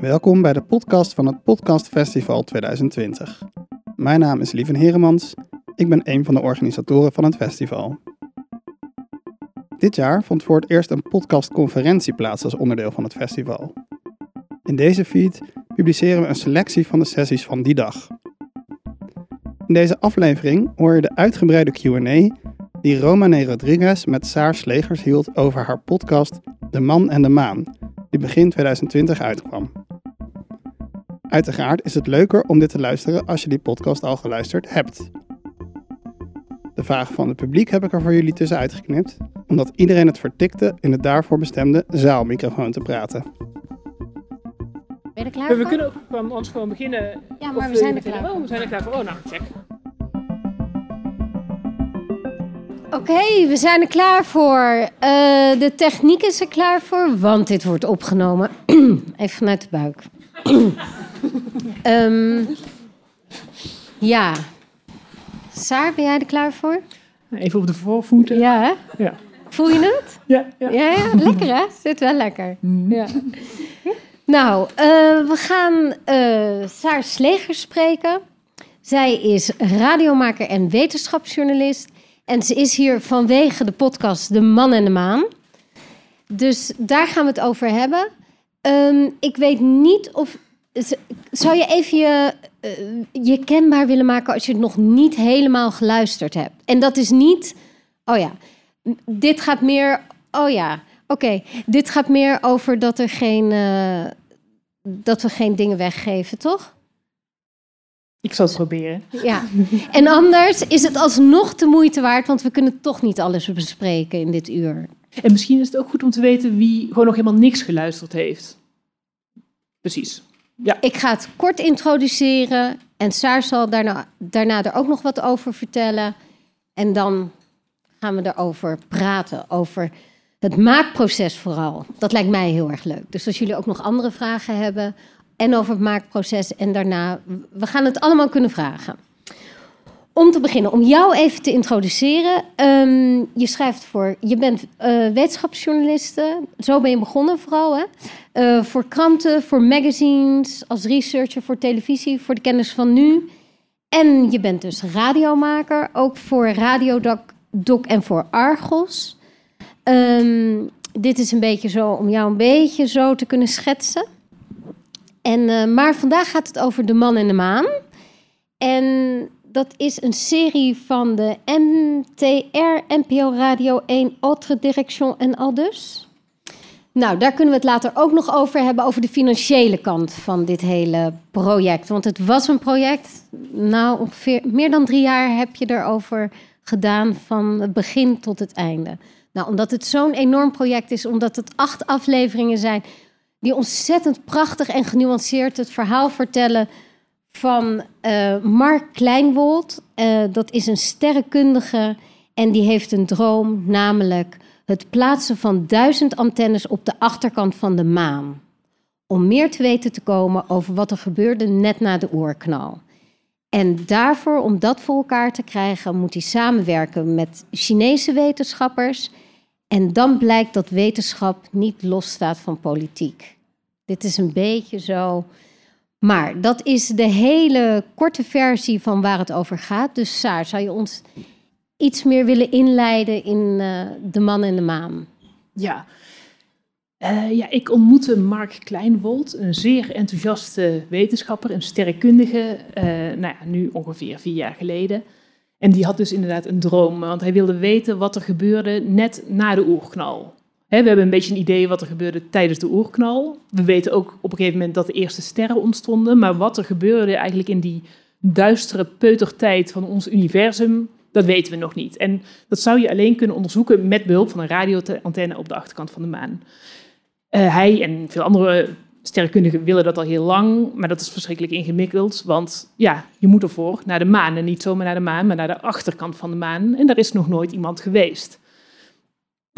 Welkom bij de podcast van het Podcast Festival 2020. Mijn naam is Lieven Heremans. Ik ben een van de organisatoren van het festival. Dit jaar vond voor het eerst een podcastconferentie plaats als onderdeel van het festival. In deze feed publiceren we een selectie van de sessies van die dag. In deze aflevering hoor je de uitgebreide QA die Romane Rodriguez met Saar Slegers hield over haar podcast De Man en de Maan, die begin 2020 uitkwam. Uiteraard is het leuker om dit te luisteren als je die podcast al geluisterd hebt. De vragen van het publiek heb ik er voor jullie tussen uitgeknipt, omdat iedereen het vertikte in de daarvoor bestemde zaalmicrofoon te praten. Ben je er klaar Maar we voor? kunnen ook gewoon, ons gewoon beginnen. Ja, Of maar we zijn er klaar Oh, voor. we zijn er klaar voor. Oh, nou, check. Oké, we zijn er klaar voor. Eh, de techniek is er klaar voor, want dit wordt opgenomen. Even vanuit de buik. Ehm, ja. Saar, ben jij er klaar voor? Even op de voorvoeten. Ja, hè? Ja. Voel je het? Ja, ja. Ja, ja, lekker hè? Zit wel lekker. Mhm. Ja. Nou, eh, we gaan eh Saar Slegers spreken. Zij is radiomaker en wetenschapsjournalist. En ze is hier vanwege de podcast De Man en de Maan. Dus daar gaan we het over hebben. Ehm, ik weet niet of. Zou je even je, eh, je kenbaar willen maken als je het nog niet helemaal geluisterd hebt? En dat is niet. Oh ja, dit gaat meer. Oh ja, oké. Dit gaat meer over dat er geen. eh, dat we geen dingen weggeven, toch? Ik zal het proberen. Ja. En anders is het alsnog de moeite waard, want we kunnen toch niet alles bespreken in dit uur. En misschien is het ook goed om te weten wie gewoon nog helemaal niks geluisterd heeft. Precies. Ik ga het kort introduceren en Saar zal daarna, daarna er ook nog wat over vertellen. En dan gaan we erover praten, over het maakproces vooral. Dat lijkt mij heel erg leuk. Dus als jullie ook nog andere vragen hebben en over het maakproces en daarna, we gaan het allemaal kunnen vragen. Om te beginnen, om jou even te introduceren. ehm, je schrijft voor, je bent eh, wetenschapsjournaliste. Zo ben je begonnen vooral, hè? Eh, voor kranten, voor magazines, als researcher voor televisie, voor de kennis van nu. En je bent dus radiomaker, ook voor Radiodoc Doc en voor Argos. Ehm, dit is een beetje zo om jou een beetje zo te kunnen schetsen. En, eh, maar vandaag gaat het over De Man en de Maan. En dat is een serie van de NTR, NPO Radio 1, Autre Direction en al dus. Nou, daar kunnen we het later ook nog over hebben, over de financiële kant van dit hele project. Want het was een project, nou ongeveer meer dan drie jaar heb je erover gedaan, van het begin tot het einde. Nou, omdat het zo'n enorm project is, omdat het acht afleveringen zijn die ontzettend prachtig en genuanceerd het verhaal vertellen van eh, Mark Kleinwold. Eh, dat is een sterrenkundige en die heeft een droom, namelijk het plaatsen van duizend antennes op de achterkant van de maan. Om meer te weten te komen over wat er gebeurde net na de oerknal. En daarvoor, om dat voor elkaar te krijgen, moet hij samenwerken met Chinese wetenschappers. En dan blijkt dat wetenschap niet losstaat van politiek. Dit is een beetje zo. Maar dat is de hele korte versie van waar het over gaat. Dus Saar, zou je ons iets meer willen inleiden in eh, De Man en de Maan? Ja. Eh, ja, ik ontmoette Mark Kleinwold, een zeer enthousiaste wetenschapper, een sterrenkundige, eh, nou ja, nu ongeveer vier jaar geleden. En die had dus inderdaad een droom, want hij wilde weten wat er gebeurde net na de oerknal. We hebben een beetje een idee wat er gebeurde tijdens de oerknal. We weten ook op een gegeven moment dat de eerste sterren ontstonden, maar wat er gebeurde eigenlijk in die duistere peutertijd van ons universum, dat weten we nog niet. En dat zou je alleen kunnen onderzoeken met behulp van een radioantenne op de achterkant van de maan. Eh, hij en veel andere sterrenkundigen willen dat al heel lang, maar dat is verschrikkelijk ingewikkeld. Want ja, je moet ervoor naar de maan. En niet zomaar naar de maan, maar naar de achterkant van de maan. En daar is nog nooit iemand geweest.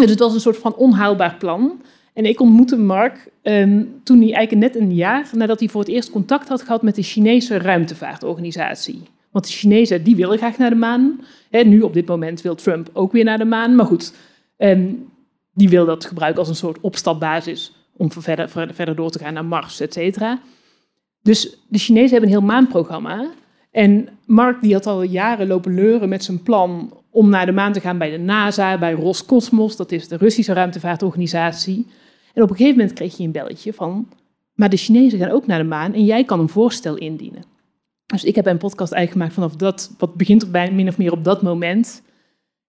Dus het was een soort van onhaalbaar plan. En ik ontmoette Mark ehm, toen hij eigenlijk net een jaar nadat hij voor het eerst contact had gehad met de Chinese ruimtevaartorganisatie. Want de Chinezen die willen graag naar de maan. Hè, nu op dit moment wil Trump ook weer naar de maan. Maar goed, ehm, die wil dat gebruiken als een soort opstapbasis om verder, verder door te gaan naar Mars, et cetera. Dus de Chinezen hebben een heel maanprogramma. En Mark die had al jaren lopen leuren met zijn plan om naar de maan te gaan bij de NASA, bij Roscosmos, dat is de Russische ruimtevaartorganisatie. En op een gegeven moment kreeg je een belletje van, maar de Chinezen gaan ook naar de maan en jij kan een voorstel indienen. Dus ik heb een podcast eigenlijk gemaakt vanaf dat, wat begint er bij min of meer op dat moment.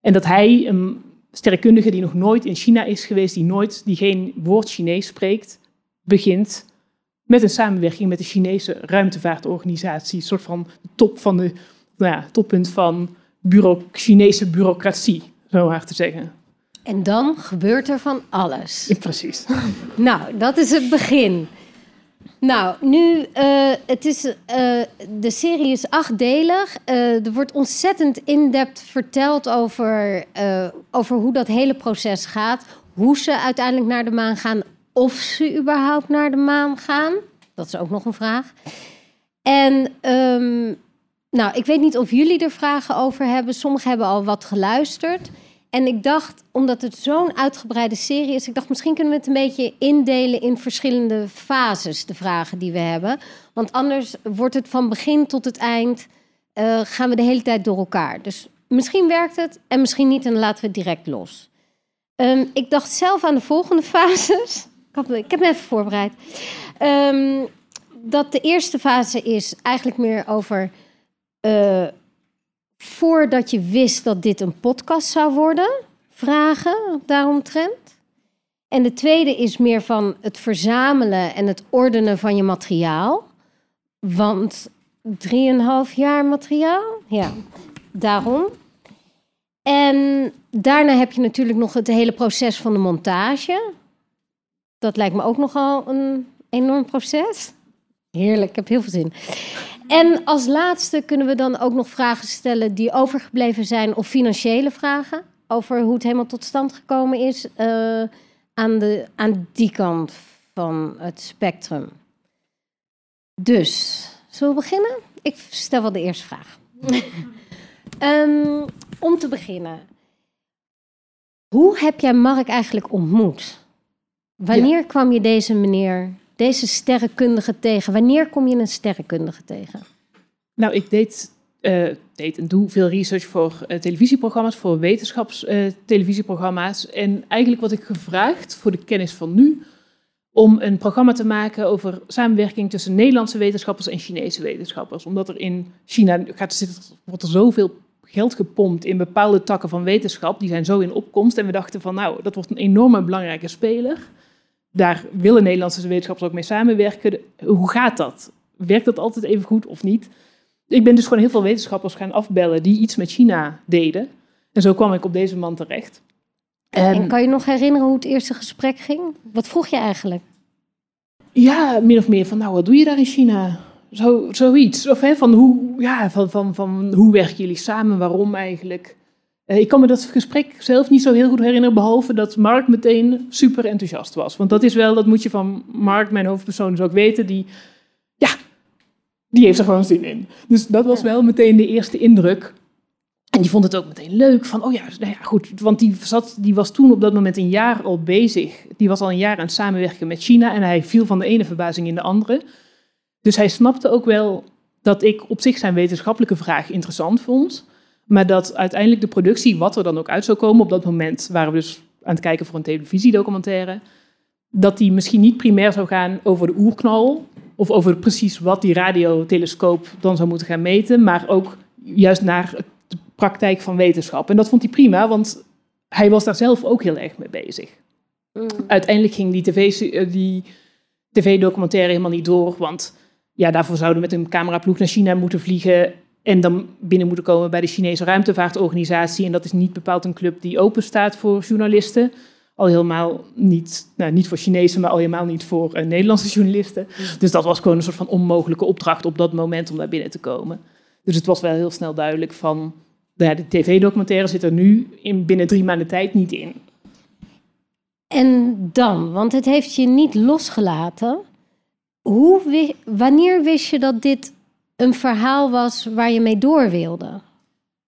En dat hij, een sterrenkundige die nog nooit in China is geweest, die, nooit, die geen woord Chinees spreekt, begint met een samenwerking met de Chinese ruimtevaartorganisatie. Een soort van top van de, nou ja, toppunt van bureau, Chinese bureaucratie, zo maar te zeggen. En dan gebeurt er van alles. Ja, precies. Nou, dat is het begin. Nou, nu, uh, het is, uh, de serie is achtdelig. Uh, er wordt ontzettend in-depth verteld over, over hoe dat hele proces gaat. Hoe ze uiteindelijk naar de maan gaan. Of ze überhaupt naar de maan gaan. Dat is ook nog een vraag. En um, nou, ik weet niet of jullie er vragen over hebben. Sommigen hebben al wat geluisterd. En ik dacht, omdat het zo'n uitgebreide serie is, ik dacht misschien kunnen we het een beetje indelen in verschillende fases, de vragen die we hebben. Want anders wordt het van begin tot het eind, uh, gaan we de hele tijd door elkaar. Dus misschien werkt het en misschien niet en dan laten we het direct los. Um, ik dacht zelf aan de volgende fases. Ik, heb, me even voorbereid. Um, dat de eerste fase is eigenlijk meer over uh, voordat je wist dat dit een podcast zou worden, vragen daaromtrent. En de tweede is meer van het verzamelen en het ordenen van je materiaal. Want drieënhalf jaar materiaal, ja, daarom. En daarna heb je natuurlijk nog het hele proces van de montage. Dat lijkt me ook nogal een enorm proces. Heerlijk, ik heb heel veel zin. En als laatste kunnen we dan ook nog vragen stellen die overgebleven zijn of financiële vragen over hoe het helemaal tot stand gekomen is uh, aan, de, aan die kant van het spectrum. Dus, zullen we beginnen? Ik stel wel de eerste vraag. um, om te beginnen. Hoe heb jij Mark eigenlijk ontmoet? Wanneer ja. kwam je deze meneer deze sterrenkundige tegen? Wanneer kom je een sterrenkundige tegen? Nou, ik deed, uh, deed en doe veel research voor uh, televisieprogramma's, voor wetenschapstelevisieprogramma's. Uh, en eigenlijk wat ik gevraagd voor de kennis van nu, om een programma te maken over samenwerking tussen Nederlandse wetenschappers en Chinese wetenschappers. Omdat er in China gaat, wordt er zoveel geld gepompt in bepaalde takken van wetenschap. Die zijn zo in opkomst. En we dachten van nou, dat wordt een enorme belangrijke speler daar willen Nederlandse wetenschappers ook mee samenwerken. Hoe gaat dat? Werkt dat altijd even goed of niet? Ik ben dus gewoon heel veel wetenschappers gaan afbellen die iets met China deden. En zo kwam ik op deze man terecht. En, en kan je nog herinneren hoe het eerste gesprek ging? Wat vroeg je eigenlijk? Ja, min of meer van, nou, wat doe je daar in China? Zo, zoiets. Of hè, van, hoe, ja, van, van, van hoe werken jullie samen? Waarom eigenlijk? Eh, ik kan me dat gesprek zelf niet zo heel goed herinneren, behalve dat Mark meteen super enthousiast was. Want dat is wel, dat moet je van Mark, mijn hoofdpersoon, dus ook weten, die, ja, die heeft er gewoon zin in. Dus dat was wel meteen de eerste indruk. En die vond het ook meteen leuk, van oh ja, nou ja goed, want die, zat, die was toen op dat moment een jaar al bezig. Die was al een jaar aan het samenwerken met China en hij viel van de ene verbazing in de andere. Dus hij snapte ook wel dat ik op zich zijn wetenschappelijke vraag interessant vond. Maar dat uiteindelijk de productie, wat er dan ook uit zou komen, op dat moment waren we dus aan het kijken voor een televisiedocumentaire, dat die misschien niet primair zou gaan over de oerknal of over precies wat die radiotelescoop dan zou moeten gaan meten, maar ook juist naar de praktijk van wetenschap. En dat vond hij prima, want hij was daar zelf ook heel erg mee bezig. Mm. Uiteindelijk ging die tv-documentaire die TV helemaal niet door, want ja, daarvoor zouden we met een cameraploeg naar China moeten vliegen en dan binnen moeten komen bij de Chinese ruimtevaartorganisatie. En dat is niet bepaald een club die open staat voor journalisten. Al helemaal niet, nou, niet voor Chinese, maar al helemaal niet voor uh, Nederlandse journalisten. Dus dat was gewoon een soort van onmogelijke opdracht op dat moment om daar binnen te komen. Dus het was wel heel snel duidelijk van, nou ja, de tv-documentaire zit er nu in binnen drie maanden tijd niet in. En dan, want het heeft je niet losgelaten. Hoe, wanneer wist je dat dit een verhaal was waar je mee door wilde?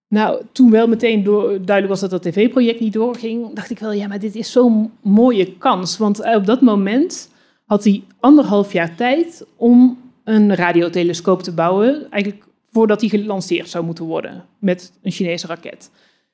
Nou, toen wel meteen duidelijk was dat dat tv-project niet doorging, dacht ik wel, ja, maar dit is zo'n mooie kans. Want op dat moment had hij anderhalf jaar tijd om een radiotelescoop te bouwen, eigenlijk voordat hij gelanceerd zou moeten worden met een Chinese raket.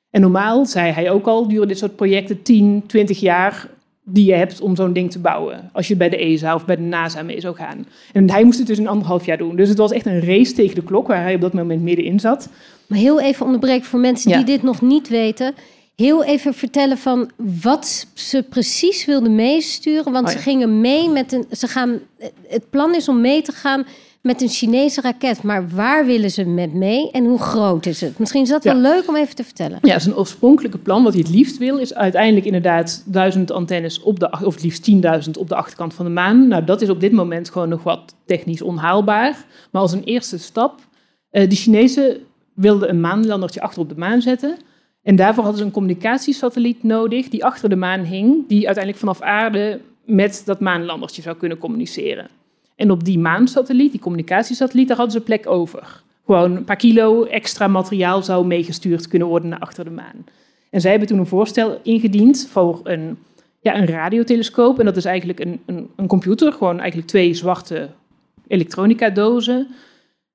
En normaal, zei hij ook al, duren dit soort projecten 10, 20 jaar die je hebt om zo'n ding te bouwen. Als je bij de ESA of bij de NASA mee zou gaan. En hij moest het dus in anderhalf jaar doen. Dus het was echt een race tegen de klok waar hij op dat moment middenin zat. Maar heel even onderbreken voor mensen Ja. die dit nog niet weten. Heel even vertellen van wat ze precies wilden meesturen. Want Oh ze gingen mee met een. Ze gaan, het plan is om mee te gaan met een Chinese raket. Maar waar willen ze met mee en hoe groot is het? Misschien is dat Ja. wel leuk om even te vertellen. Ja, zijn oorspronkelijke plan, wat hij het liefst wil, is uiteindelijk inderdaad duizend antennes op de, of het liefst 10.000 op de achterkant van de maan. Nou, dat is op dit moment gewoon nog wat technisch onhaalbaar. Maar als een eerste stap, eh de Chinezen wilden een maanlandertje achter op de maan zetten. En daarvoor hadden ze een communicatiesatelliet nodig die achter de maan hing, die uiteindelijk vanaf aarde met dat maanlandertje zou kunnen communiceren. En op die maansatelliet, die communicatiesatelliet, daar hadden ze plek over. Gewoon een paar kilo extra materiaal zou meegestuurd kunnen worden naar achter de maan. En zij hebben toen een voorstel ingediend voor een, ja, een radiotelescoop. En dat is eigenlijk een, een, een computer, gewoon eigenlijk twee zwarte elektronica-dozen.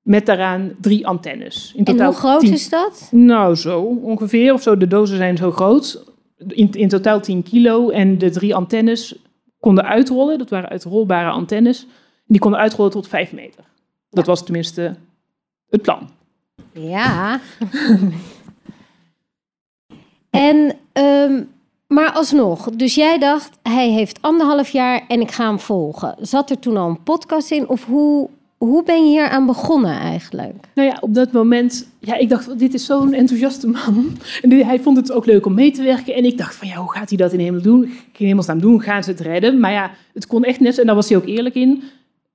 Met daaraan drie antennes. In En hoe groot tien- is dat? nou, zo ongeveer of zo. De dozen zijn zo groot. In, in totaal 10 kilo. En de drie antennes konden uitrollen. Dat waren uitrolbare antennes. Die konden uitrollen tot 5 meter. Dat was tenminste het plan. Ja. en, ehm, maar alsnog, dus jij dacht, hij heeft anderhalf jaar en ik ga hem volgen. Zat er toen al een podcast in? Of hoe, hoe ben je hier aan begonnen eigenlijk? Nou ja, op dat moment, ja, ik dacht, dit is zo'n enthousiaste man. En hij vond het ook leuk om mee te werken. En ik dacht van, ja, hoe gaat hij dat in hemel doen? In hemelsnaam doen, gaan ze het redden? Maar ja, het kon echt net, en daar was hij ook eerlijk in.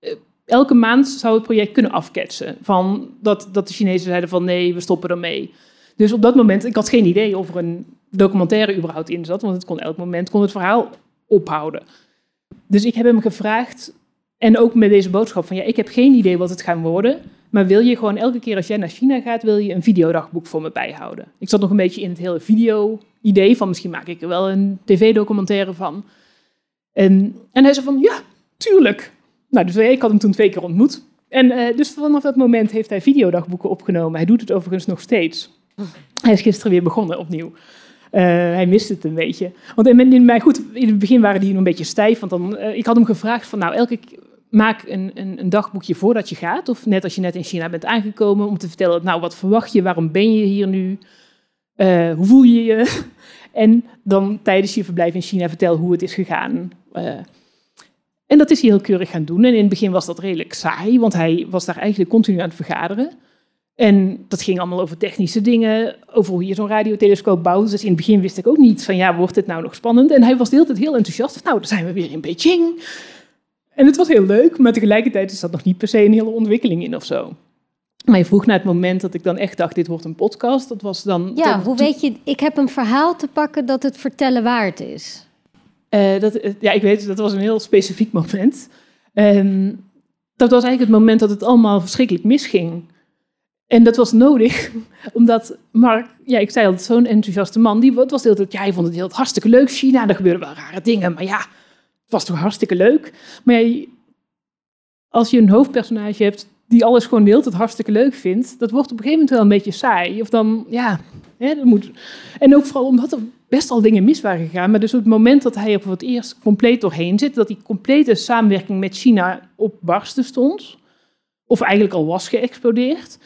Eh, Elke maand zou het project kunnen afketsen. Van dat, dat de Chinezen zeiden van, nee, we stoppen ermee. Dus op dat moment, ik had geen idee of er een documentaire überhaupt in zat. Want het kon elk moment kon het verhaal ophouden. Dus ik heb hem gevraagd, en ook met deze boodschap van, ja, ik heb geen idee wat het gaan worden. Maar wil je gewoon elke keer als jij naar China gaat, wil je een videodagboek voor me bijhouden? Ik zat nog een beetje in het hele video-idee van misschien maak ik er wel een tv-documentaire van. En, en hij zei van, ja, tuurlijk. Nou, dus ik had hem toen twee keer ontmoet. En eh, dus vanaf dat moment heeft hij videodagboeken opgenomen. Hij doet het overigens nog steeds. Hij is gisteren weer begonnen opnieuw. Eh, hij mist het een beetje. Want in, goed, in het begin waren die nog een beetje stijf. Want dan, eh, ik had hem gevraagd van, nou, elke maak een, een, een dagboekje voordat je gaat. Of net als je net in China bent aangekomen. Om te vertellen, nou, wat verwacht je? Waarom ben je hier nu? Eh, hoe voel je je? En dan tijdens je verblijf in China vertel hoe het is gegaan. En dat is hij heel keurig gaan doen. En in het begin was dat redelijk saai, want hij was daar eigenlijk continu aan het vergaderen. En dat ging allemaal over technische dingen, over hoe je zo'n radiotelescoop bouwt. Dus in het begin wist ik ook niet van, ja, wordt dit nou nog spannend? En hij was de hele tijd heel enthousiast van, nou, dan zijn we weer in Beijing. En het was heel leuk, maar tegelijkertijd is dat nog niet per se een hele ontwikkeling in of zo. Maar je vroeg naar het moment dat ik dan echt dacht, dit wordt een podcast. Dat was dan... Ja, dat- hoe weet je, ik heb een verhaal te pakken dat het vertellen waard is. Eh, dat, eh, ja, ik weet, dat was een heel specifiek moment. En dat was eigenlijk het moment dat het allemaal verschrikkelijk misging. En dat was nodig, omdat Mark, ja, ik zei altijd, zo'n enthousiaste man, die wat was de hele ja, hij vond het heel hartstikke leuk, China, er gebeurden wel rare dingen, maar ja, het was toch hartstikke leuk. Maar als je een hoofdpersonage hebt die alles gewoon de hele hartstikke leuk vindt, dat wordt op een gegeven moment wel een beetje saai. Of dan, ja, hè, dat moet. En ook vooral omdat er best al dingen mis waren gegaan. Maar dus op het moment dat hij er voor het eerst compleet doorheen zit, dat die complete samenwerking met China op barsten stond, of eigenlijk al was geëxplodeerd.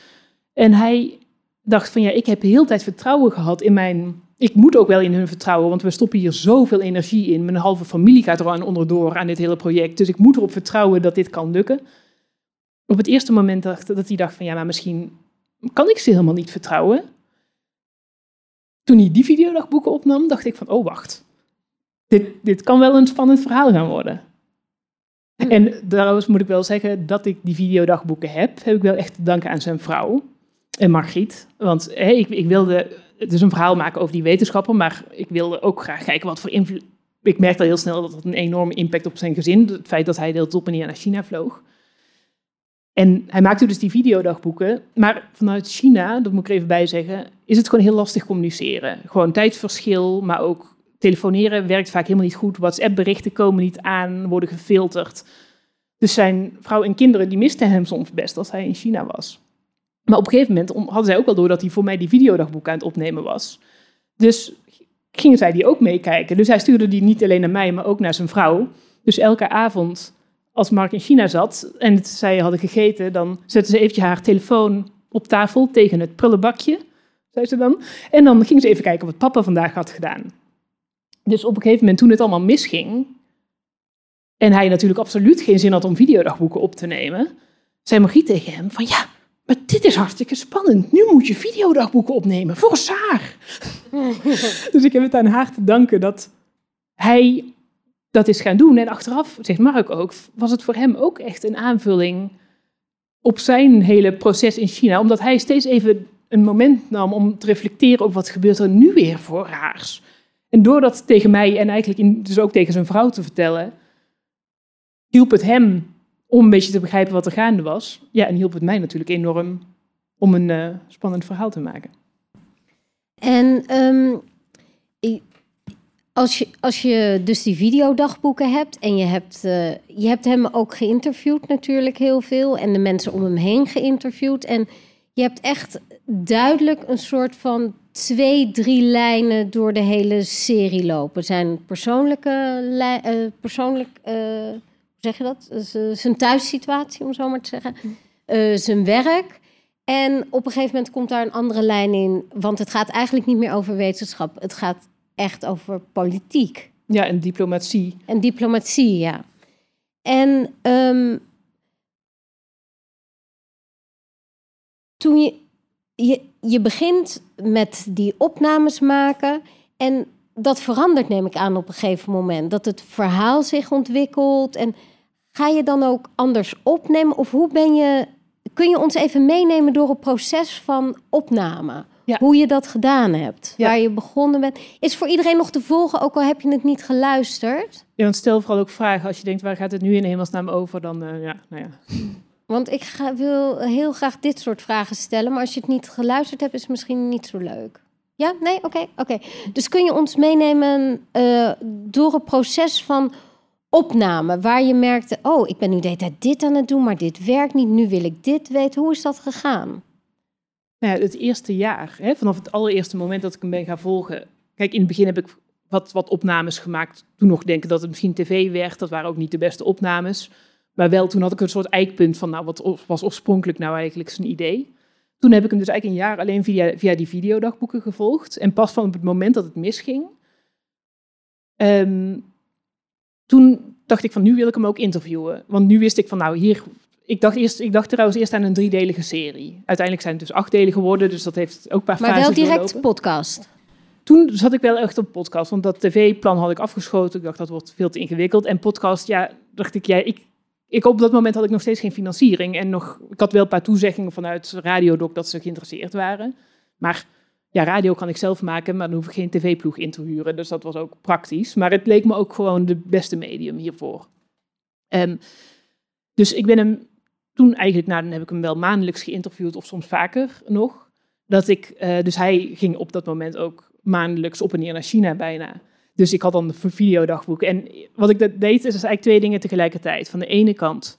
En hij dacht van ja, ik heb de hele tijd vertrouwen gehad in mijn. Ik moet ook wel in hun vertrouwen, want we stoppen hier zoveel energie in. Mijn halve familie gaat er aan onderdoor aan dit hele project. Dus ik moet erop vertrouwen dat dit kan lukken. Op het eerste moment dacht dat hij dacht van ja, maar misschien kan ik ze helemaal niet vertrouwen. Toen hij die videodagboeken opnam, dacht ik van oh wacht, dit, dit kan wel een spannend verhaal gaan worden. Hm. En trouwens moet ik wel zeggen dat ik die videodagboeken heb, heb ik wel echt te danken aan zijn vrouw, en Margriet. Want hè, ik, ik wilde dus een verhaal maken over die wetenschapper, maar ik wilde ook graag kijken wat voor invloed... Ik merkte al heel snel dat het een enorme impact op zijn gezin, het feit dat hij de hele top en neer naar China vloog. En hij maakte dus die videodagboeken, maar vanuit China, dat moet ik even bij zeggen, is het gewoon heel lastig communiceren. Gewoon tijdverschil, maar ook telefoneren werkt vaak helemaal niet goed. WhatsApp-berichten komen niet aan, worden gefilterd. Dus zijn vrouw en kinderen die misten hem soms best als hij in China was. Maar op een gegeven moment hadden zij ook wel door dat hij voor mij die videodagboek aan het opnemen was. Dus gingen zij die ook meekijken. Dus hij stuurde die niet alleen naar mij, maar ook naar zijn vrouw. Dus elke avond, als Mark in China zat en zij hadden gegeten, dan zette ze eventjes haar telefoon op tafel tegen het prullenbakje, zei ze dan. En dan ging ze even kijken wat papa vandaag had gedaan. Dus op een gegeven moment, toen het allemaal misging, en hij natuurlijk absoluut geen zin had om videodagboeken op te nemen, zei Margriet tegen hem van ja, maar dit is hartstikke spannend. Nu moet je videodagboeken opnemen voor Saar. dus ik heb het aan haar te danken dat hij dat is gaan doen. En achteraf, zegt Mark ook, was het voor hem ook echt een aanvulling op zijn hele proces in China. Omdat hij steeds even een moment nam om te reflecteren op wat gebeurt er nu weer voor raars. En door dat tegen mij en eigenlijk dus ook tegen zijn vrouw te vertellen, hielp het hem om een beetje te begrijpen wat er gaande was. Ja, en hielp het mij natuurlijk enorm om een uh, spannend verhaal te maken. En um, als, je, als je dus die videodagboeken hebt en je hebt, uh, je hebt hem ook geïnterviewd natuurlijk heel veel en de mensen om hem heen geïnterviewd. En je hebt echt duidelijk een soort van twee, drie lijnen door de hele serie lopen. Zijn persoonlijke, uh, persoonlijk, uh, zeg je dat? zijn thuissituatie, om zo maar te zeggen. Zijn werk. En op een gegeven moment komt daar een andere lijn in. Want het gaat eigenlijk niet meer over wetenschap. Het gaat echt over politiek. Ja, en diplomatie. En diplomatie, ja. En um, toen je, je, je begint met die opnames maken en dat verandert, neem ik aan, op een gegeven moment. Dat het verhaal zich ontwikkelt. En ga je dan ook anders opnemen? Of hoe ben je. Kun je ons even meenemen door het proces van opname? Hoe je dat gedaan hebt, waar je begonnen bent. Is voor iedereen nog te volgen, ook al heb je het niet geluisterd? Ja, want stel vooral ook vragen. Als je denkt, waar gaat het nu in hemelsnaam over? Dan, uh, ja, nou ja. Want ik ga, wil heel graag dit soort vragen stellen. Maar als je het niet geluisterd hebt, is het misschien niet zo leuk. Ja? Nee? Oké. oké. Dus kun je ons meenemen uh, door het proces van opname, waar je merkte, oh, ik ben nu de hele tijd dit aan het doen, maar dit werkt niet. Nu wil ik dit weten. Hoe is dat gegaan? Nou ja, het eerste jaar, hè, vanaf het allereerste moment dat ik hem ben gaan volgen. Kijk, in het begin heb ik wat, wat opnames gemaakt. Toen nog denken dat het misschien tv werd. Dat waren ook niet de beste opnames. Maar wel, toen had ik een soort eikpunt van, nou, wat was oorspronkelijk nou eigenlijk zijn idee? Toen heb ik hem dus eigenlijk een jaar alleen via, via die videodagboeken gevolgd. En pas van op het moment dat het misging, um, toen dacht ik van, nu wil ik hem ook interviewen. Want nu wist ik van, nou, hier ik dacht, eerst, ik dacht trouwens eerst aan een driedelige serie. Uiteindelijk zijn het dus acht delen geworden, dus dat heeft ook een paar maar fases Maar wel direct podcast? Toen zat ik wel echt op podcast, want dat tv-plan had ik afgeschoten. Ik dacht, dat wordt veel te ingewikkeld. En podcast, ja, dacht ik, ja, ik, ik op dat moment had ik nog steeds geen financiering. En nog, ik had wel een paar toezeggingen vanuit Radiodoc dat ze geïnteresseerd waren. Maar ja, radio kan ik zelf maken, maar dan hoef ik geen tv-ploeg in te huren. Dus dat was ook praktisch. Maar het leek me ook gewoon de beste medium hiervoor. Um, dus ik ben hem toen eigenlijk, nou, dan heb ik hem wel maandelijks geïnterviewd of soms vaker nog. Dat ik, uh, dus hij ging op dat moment ook maandelijks op en neer naar China bijna. Dus ik had dan de videodagboek. En wat ik dat deed, is eigenlijk twee dingen tegelijkertijd. Van de ene kant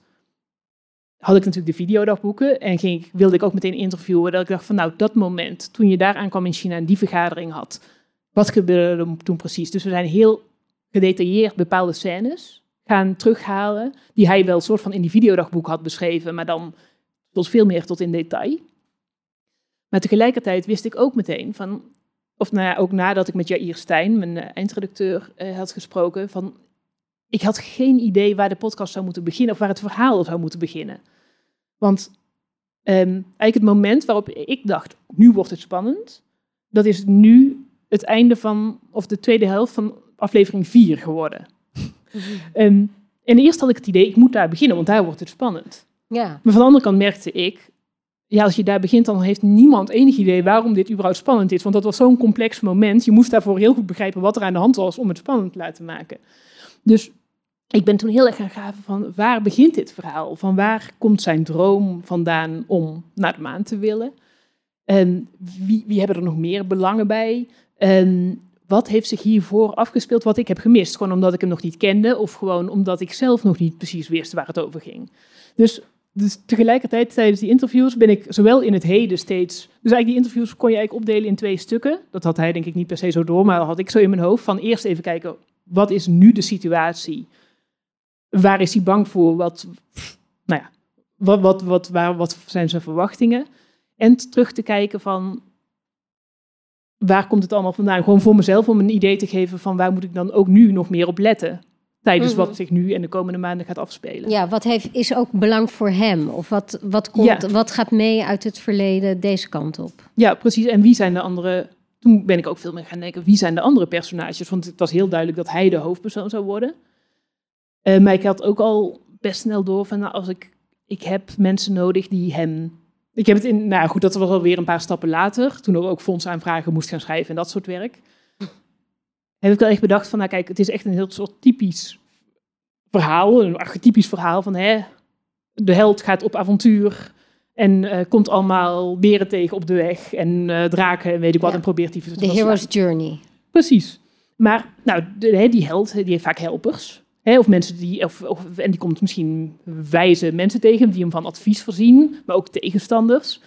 had ik natuurlijk de videodagboeken en ging, wilde ik ook meteen interviewen. Dat ik dacht van nou, dat moment, toen je daar aankwam in China en die vergadering had, wat gebeurde er toen precies? Dus we zijn heel gedetailleerd bepaalde scènes gaan terughalen, die hij wel soort van in die videodagboek had beschreven, maar dan tot veel meer tot in detail. Maar tegelijkertijd wist ik ook meteen van, of nou ja, ook nadat ik met Jair Stijn, mijn uh, eindredacteur, uh, had gesproken, van ik had geen idee waar de podcast zou moeten beginnen of waar het verhaal zou moeten beginnen. Want um, eigenlijk het moment waarop ik dacht, nu wordt het spannend, dat is nu het einde van, of de tweede helft van aflevering 4 geworden. En, en eerst had ik het idee, ik moet daar beginnen, want daar wordt het spannend. Ja. Maar van de andere kant merkte ik, ja, als je daar begint, dan heeft niemand enig idee waarom dit überhaupt spannend is. Want dat was zo'n complex moment. Je moest daarvoor heel goed begrijpen wat er aan de hand was om het spannend te laten maken. Dus ik ben toen heel erg gaan graven van waar begint dit verhaal? Van waar komt zijn droom vandaan om naar de maan te willen? En wie, wie hebben er nog meer belangen bij? En wat heeft zich hiervoor afgespeeld wat ik heb gemist? Gewoon omdat ik hem nog niet kende of gewoon omdat ik zelf nog niet precies wist waar het over ging. Dus, dus tegelijkertijd tijdens die interviews ben ik zowel in het heden steeds... Dus eigenlijk die interviews kon je eigenlijk opdelen in twee stukken. Dat had hij denk ik niet per se zo door, maar dat had ik zo in mijn hoofd van eerst even kijken, wat is nu de situatie? Waar is hij bang voor? Wat, nou ja, wat, wat, wat, waar, wat zijn zijn verwachtingen? En terug te kijken van waar komt het allemaal vandaan? Gewoon voor mezelf om een idee te geven van waar moet ik dan ook nu nog meer op letten. Tijdens Mhm. wat zich nu en de komende maanden gaat afspelen. Ja, wat heeft, is ook belang voor hem? Of wat, wat, komt, Ja. wat gaat mee uit het verleden deze kant op? Ja, precies. En wie zijn de andere... Toen ben ik ook veel meer gaan denken, wie zijn de andere personages? Want het was heel duidelijk dat hij de hoofdpersoon zou worden. Eh, maar ik had ook al best snel door van, nou, als ik... Ik heb mensen nodig die hem... Ik heb het in... Nou goed, dat was alweer een paar stappen later. Toen ik ook fondsaanvragen moest gaan schrijven en dat soort werk. Heb ik wel echt bedacht van, nou kijk, het is echt een heel soort typisch verhaal. Een archetypisch verhaal van, hè... De held gaat op avontuur en eh, komt allemaal beren tegen op de weg en eh, draken en weet ik wat Ja. en probeert die De hero's journey. Precies. Maar nou, de, die held die heeft vaak helpers. Of mensen die, of, en die komt misschien wijze mensen tegen die hem van advies voorzien, maar ook tegenstanders.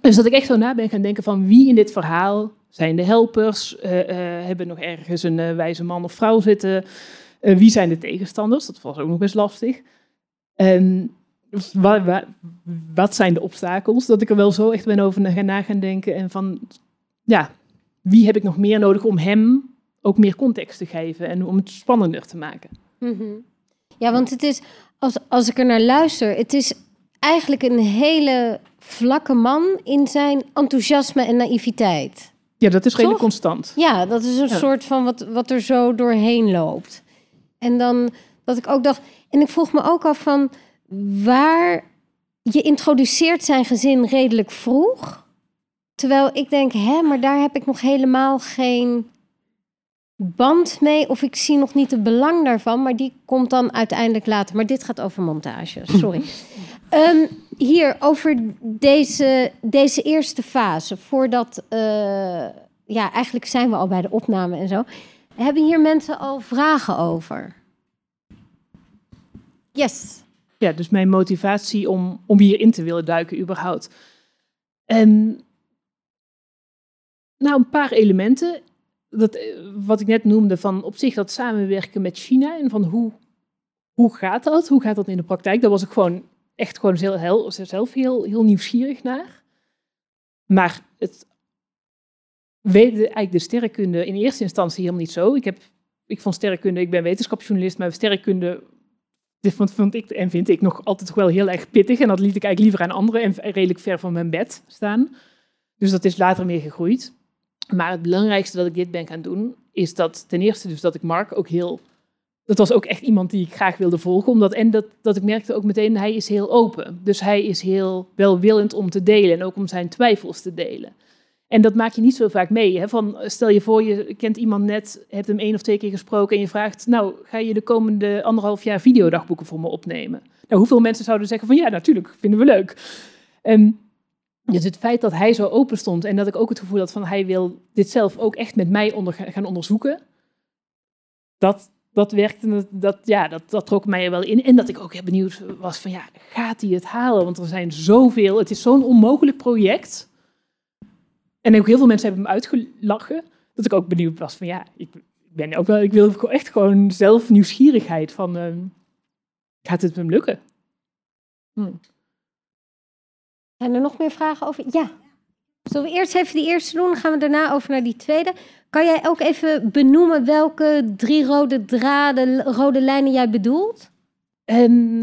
Dus dat ik echt zo na ben gaan denken van wie in dit verhaal zijn de helpers? Eh, eh, hebben nog ergens een eh, wijze man of vrouw zitten? Wie zijn de tegenstanders? Dat was ook nog best lastig. En wa- wa- wat zijn de obstakels? Dat ik er wel zo echt ben over na gaan denken. En van, ja, wie heb ik nog meer nodig om hem ook meer context te geven en om het spannender te maken? Mhm. Ja, want het is, als, als ik er naar luister, het is eigenlijk een hele vlakke man in zijn enthousiasme en naïviteit. Ja, dat is redelijk constant. Ja, dat is een Ja. soort van wat, wat er zo doorheen loopt. En dan dat ik ook dacht, en ik vroeg me ook af van waar je introduceert zijn gezin redelijk vroeg. Terwijl ik denk, hè, maar daar heb ik nog helemaal geen band mee. Of ik zie nog niet het belang daarvan. Maar die komt dan uiteindelijk later. Maar dit gaat over montage, sorry. Ehm, hier, over deze, deze eerste fase. Voordat, eh, ja, eigenlijk zijn we al bij de opname en zo. Hebben hier mensen al vragen over? Yes. Ja, dus mijn motivatie om, om hierin te willen duiken überhaupt. En nou, een paar elementen. Dat, eh, wat ik net noemde van op zich dat samenwerken met China en van hoe, hoe gaat dat? Hoe gaat dat in de praktijk? Daar was ik gewoon echt gewoon heel, heel, zelf heel, heel nieuwsgierig naar. Maar het weet eigenlijk de sterrenkunde in eerste instantie helemaal niet zo. Ik, heb, ik vond sterrenkunde, ik ben wetenschapsjournalist, maar sterrenkunde dit vond, vond ik en vind ik nog altijd wel heel erg pittig. En dat liet ik eigenlijk liever aan anderen en redelijk ver van mijn bed staan. Dus dat is later meer gegroeid. Maar het belangrijkste dat ik dit ben gaan doen, is dat ten eerste dus dat ik Mark ook heel... Dat was ook echt iemand die ik graag wilde volgen. Omdat, en dat, dat ik merkte ook meteen, hij is heel open. Dus hij is heel welwillend om te delen en ook om zijn twijfels te delen. En dat maak je niet zo vaak mee. Hè? Van, stel je voor, je kent iemand net, hebt hem één of twee keer gesproken en je vraagt, nou, ga je de komende anderhalf jaar videodagboeken voor me opnemen? Nou, hoeveel mensen zouden zeggen van, ja, natuurlijk, vinden we leuk. En dus het feit dat hij zo open stond en dat ik ook het gevoel had van, hij wil dit zelf ook echt met mij gaan onderzoeken, dat, dat werkte, dat, ja, dat, dat trok mij er wel in. En dat ik ook heel benieuwd was van, ja, gaat hij het halen? Want er zijn zoveel, het is zo'n onmogelijk project. En ook heel veel mensen hebben hem uitgelachen. Dat ik ook benieuwd was van ja, ik ben ook wel, ik wil echt gewoon zelf nieuwsgierigheid van ehm, gaat het hem lukken? Hm. Zijn er nog meer vragen over? Ja. Zullen we eerst even die eerste doen? Dan gaan we daarna over naar die tweede. Kan jij ook even benoemen welke drie rode draden, rode lijnen jij bedoelt? En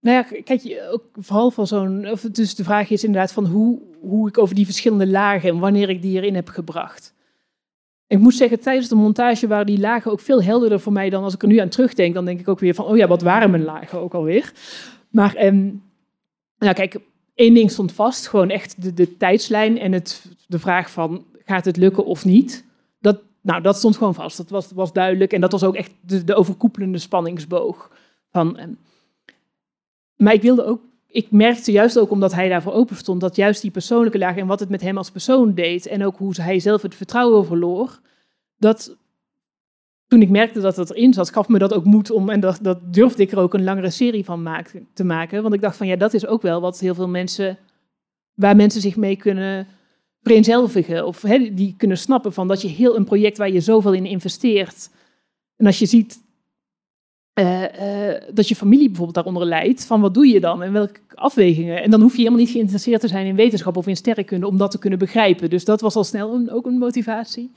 nou ja, kijk, ook vooral van zo'n, dus de vraag is inderdaad van hoe, hoe ik over die verschillende lagen en wanneer ik die erin heb gebracht. Ik moet zeggen, tijdens de montage waren die lagen ook veel helderder voor mij dan als ik er nu aan terugdenk. Dan denk ik ook weer van, oh ja, wat waren mijn lagen ook alweer? Maar, ehm, nou kijk, één ding stond vast, gewoon echt de, de tijdslijn en het, de vraag van, gaat het lukken of niet? Dat, nou, dat stond gewoon vast, dat was, was duidelijk. En dat was ook echt de, de overkoepelende spanningsboog. Van, ehm, maar ik wilde ook ik merkte juist ook omdat hij daarvoor open stond, dat juist die persoonlijke laag en wat het met hem als persoon deed en ook hoe hij zelf het vertrouwen verloor, dat toen ik merkte dat het erin zat, gaf me dat ook moed om, en dat, dat durfde ik er ook een langere serie van te maken. Want ik dacht van ja, dat is ook wel wat heel veel mensen, waar mensen zich mee kunnen vereenzelvigen. Of die kunnen snappen van dat je heel een project waar je zoveel in investeert. En als je ziet uh, uh, dat je familie bijvoorbeeld daaronder leidt, van wat doe je dan en welke afwegingen. En dan hoef je helemaal niet geïnteresseerd te zijn in wetenschap of in sterrenkunde om dat te kunnen begrijpen. Dus dat was al snel ook een motivatie.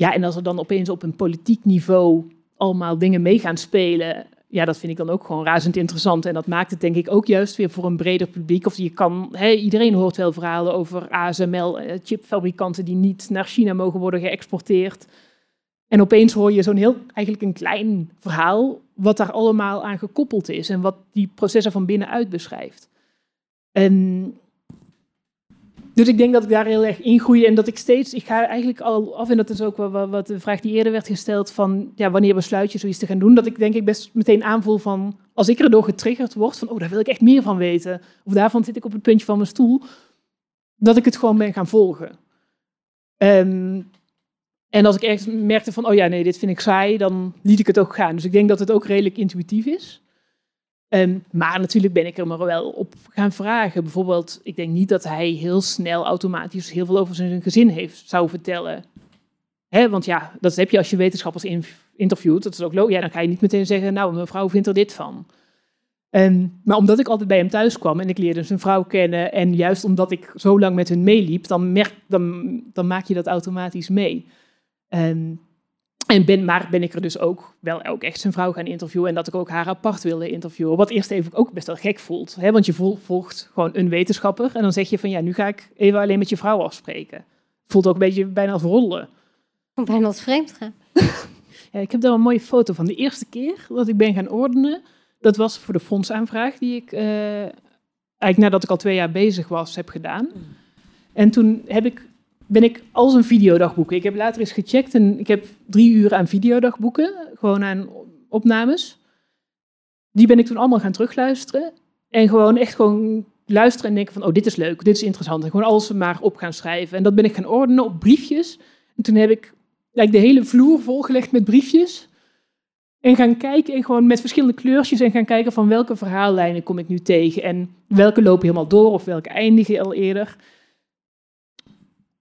Ja, en als er dan opeens op een politiek niveau allemaal dingen mee gaan spelen, ja, dat vind ik dan ook gewoon razend interessant. En dat maakt het denk ik ook juist weer voor een breder publiek. Of je kan, iedereen hoort wel verhalen over ASML, eh, chipfabrikanten die niet naar China mogen worden geëxporteerd. En opeens hoor je zo'n heel, eigenlijk een klein verhaal, wat daar allemaal aan gekoppeld is en wat die processen van binnenuit beschrijft. En dus ik denk dat ik daar heel erg in groei en dat ik steeds, ik ga eigenlijk al af, en dat is ook wat, wat de vraag die eerder werd gesteld van, ja, wanneer besluit je zoiets te gaan doen, dat ik denk ik best meteen aanvoel van, als ik erdoor getriggerd word, van, oh, daar wil ik echt meer van weten, of daarvan zit ik op het puntje van mijn stoel, dat ik het gewoon ben gaan volgen. Um, en als ik ergens merkte van, oh ja, nee, dit vind ik saai, dan liet ik het ook gaan. Dus ik denk dat het ook redelijk intuïtief is. Ehm, maar natuurlijk ben ik er maar wel op gaan vragen. Bijvoorbeeld, ik denk niet dat hij heel snel automatisch heel veel over zijn gezin heeft, zou vertellen. Hè, want ja, dat heb je als je wetenschappers in, interviewt. Dat is ook logisch. Ja, dan ga je niet meteen zeggen, nou, mijn vrouw vindt er dit van. Ehm, maar omdat ik altijd bij hem thuis kwam en ik leerde zijn vrouw kennen... en juist omdat ik zo lang met hun meeliep, dan, merk, dan, dan maak je dat automatisch mee. Um, en ben, maar ben ik er dus ook wel ook echt zijn vrouw gaan interviewen en dat ik ook haar apart wilde interviewen. Wat eerst even ook best wel gek voelt. Hè? Want je volgt gewoon een wetenschapper en dan zeg je van ja, nu ga ik even alleen met je vrouw afspreken. Voelt ook een beetje bijna als rollen. Bijna als vreemd gaan. ja, ik heb daar een mooie foto van. De eerste keer dat ik ben gaan ordenen, dat was voor de fondsaanvraag die ik uh, eigenlijk nadat ik al twee jaar bezig was, heb gedaan. Mm. En toen heb ik ben ik als een videodagboek. Ik heb later eens gecheckt en ik heb drie uur aan videodagboeken, gewoon aan opnames. Die ben ik toen allemaal gaan terugluisteren. En gewoon echt gewoon luisteren en denken van, oh, dit is leuk, dit is interessant. En gewoon alles maar op gaan schrijven. En dat ben ik gaan ordenen op briefjes. En toen heb ik like, de hele vloer volgelegd met briefjes. En gaan kijken en gewoon met verschillende kleurtjes en gaan kijken van welke verhaallijnen kom ik nu tegen. En welke lopen helemaal door of welke eindigen al eerder.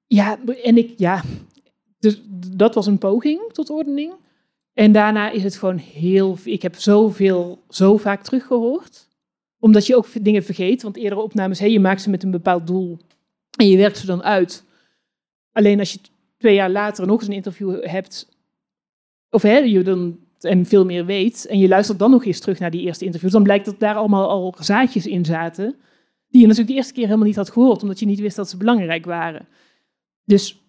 Ja, en ik, ja, dus dat was een poging tot ordening. En daarna is het gewoon heel, ik heb zoveel, zo vaak teruggehoord. Omdat je ook dingen vergeet, want eerdere opnames, hey, je maakt ze met een bepaald doel en je werkt ze dan uit. Alleen als je twee jaar later nog eens een interview hebt, of hè, je dan en veel meer weet, en je luistert dan nog eens terug naar die eerste interviews, dan blijkt dat daar allemaal al zaadjes in zaten, die je natuurlijk de eerste keer helemaal niet had gehoord, omdat je niet wist dat ze belangrijk waren. Dus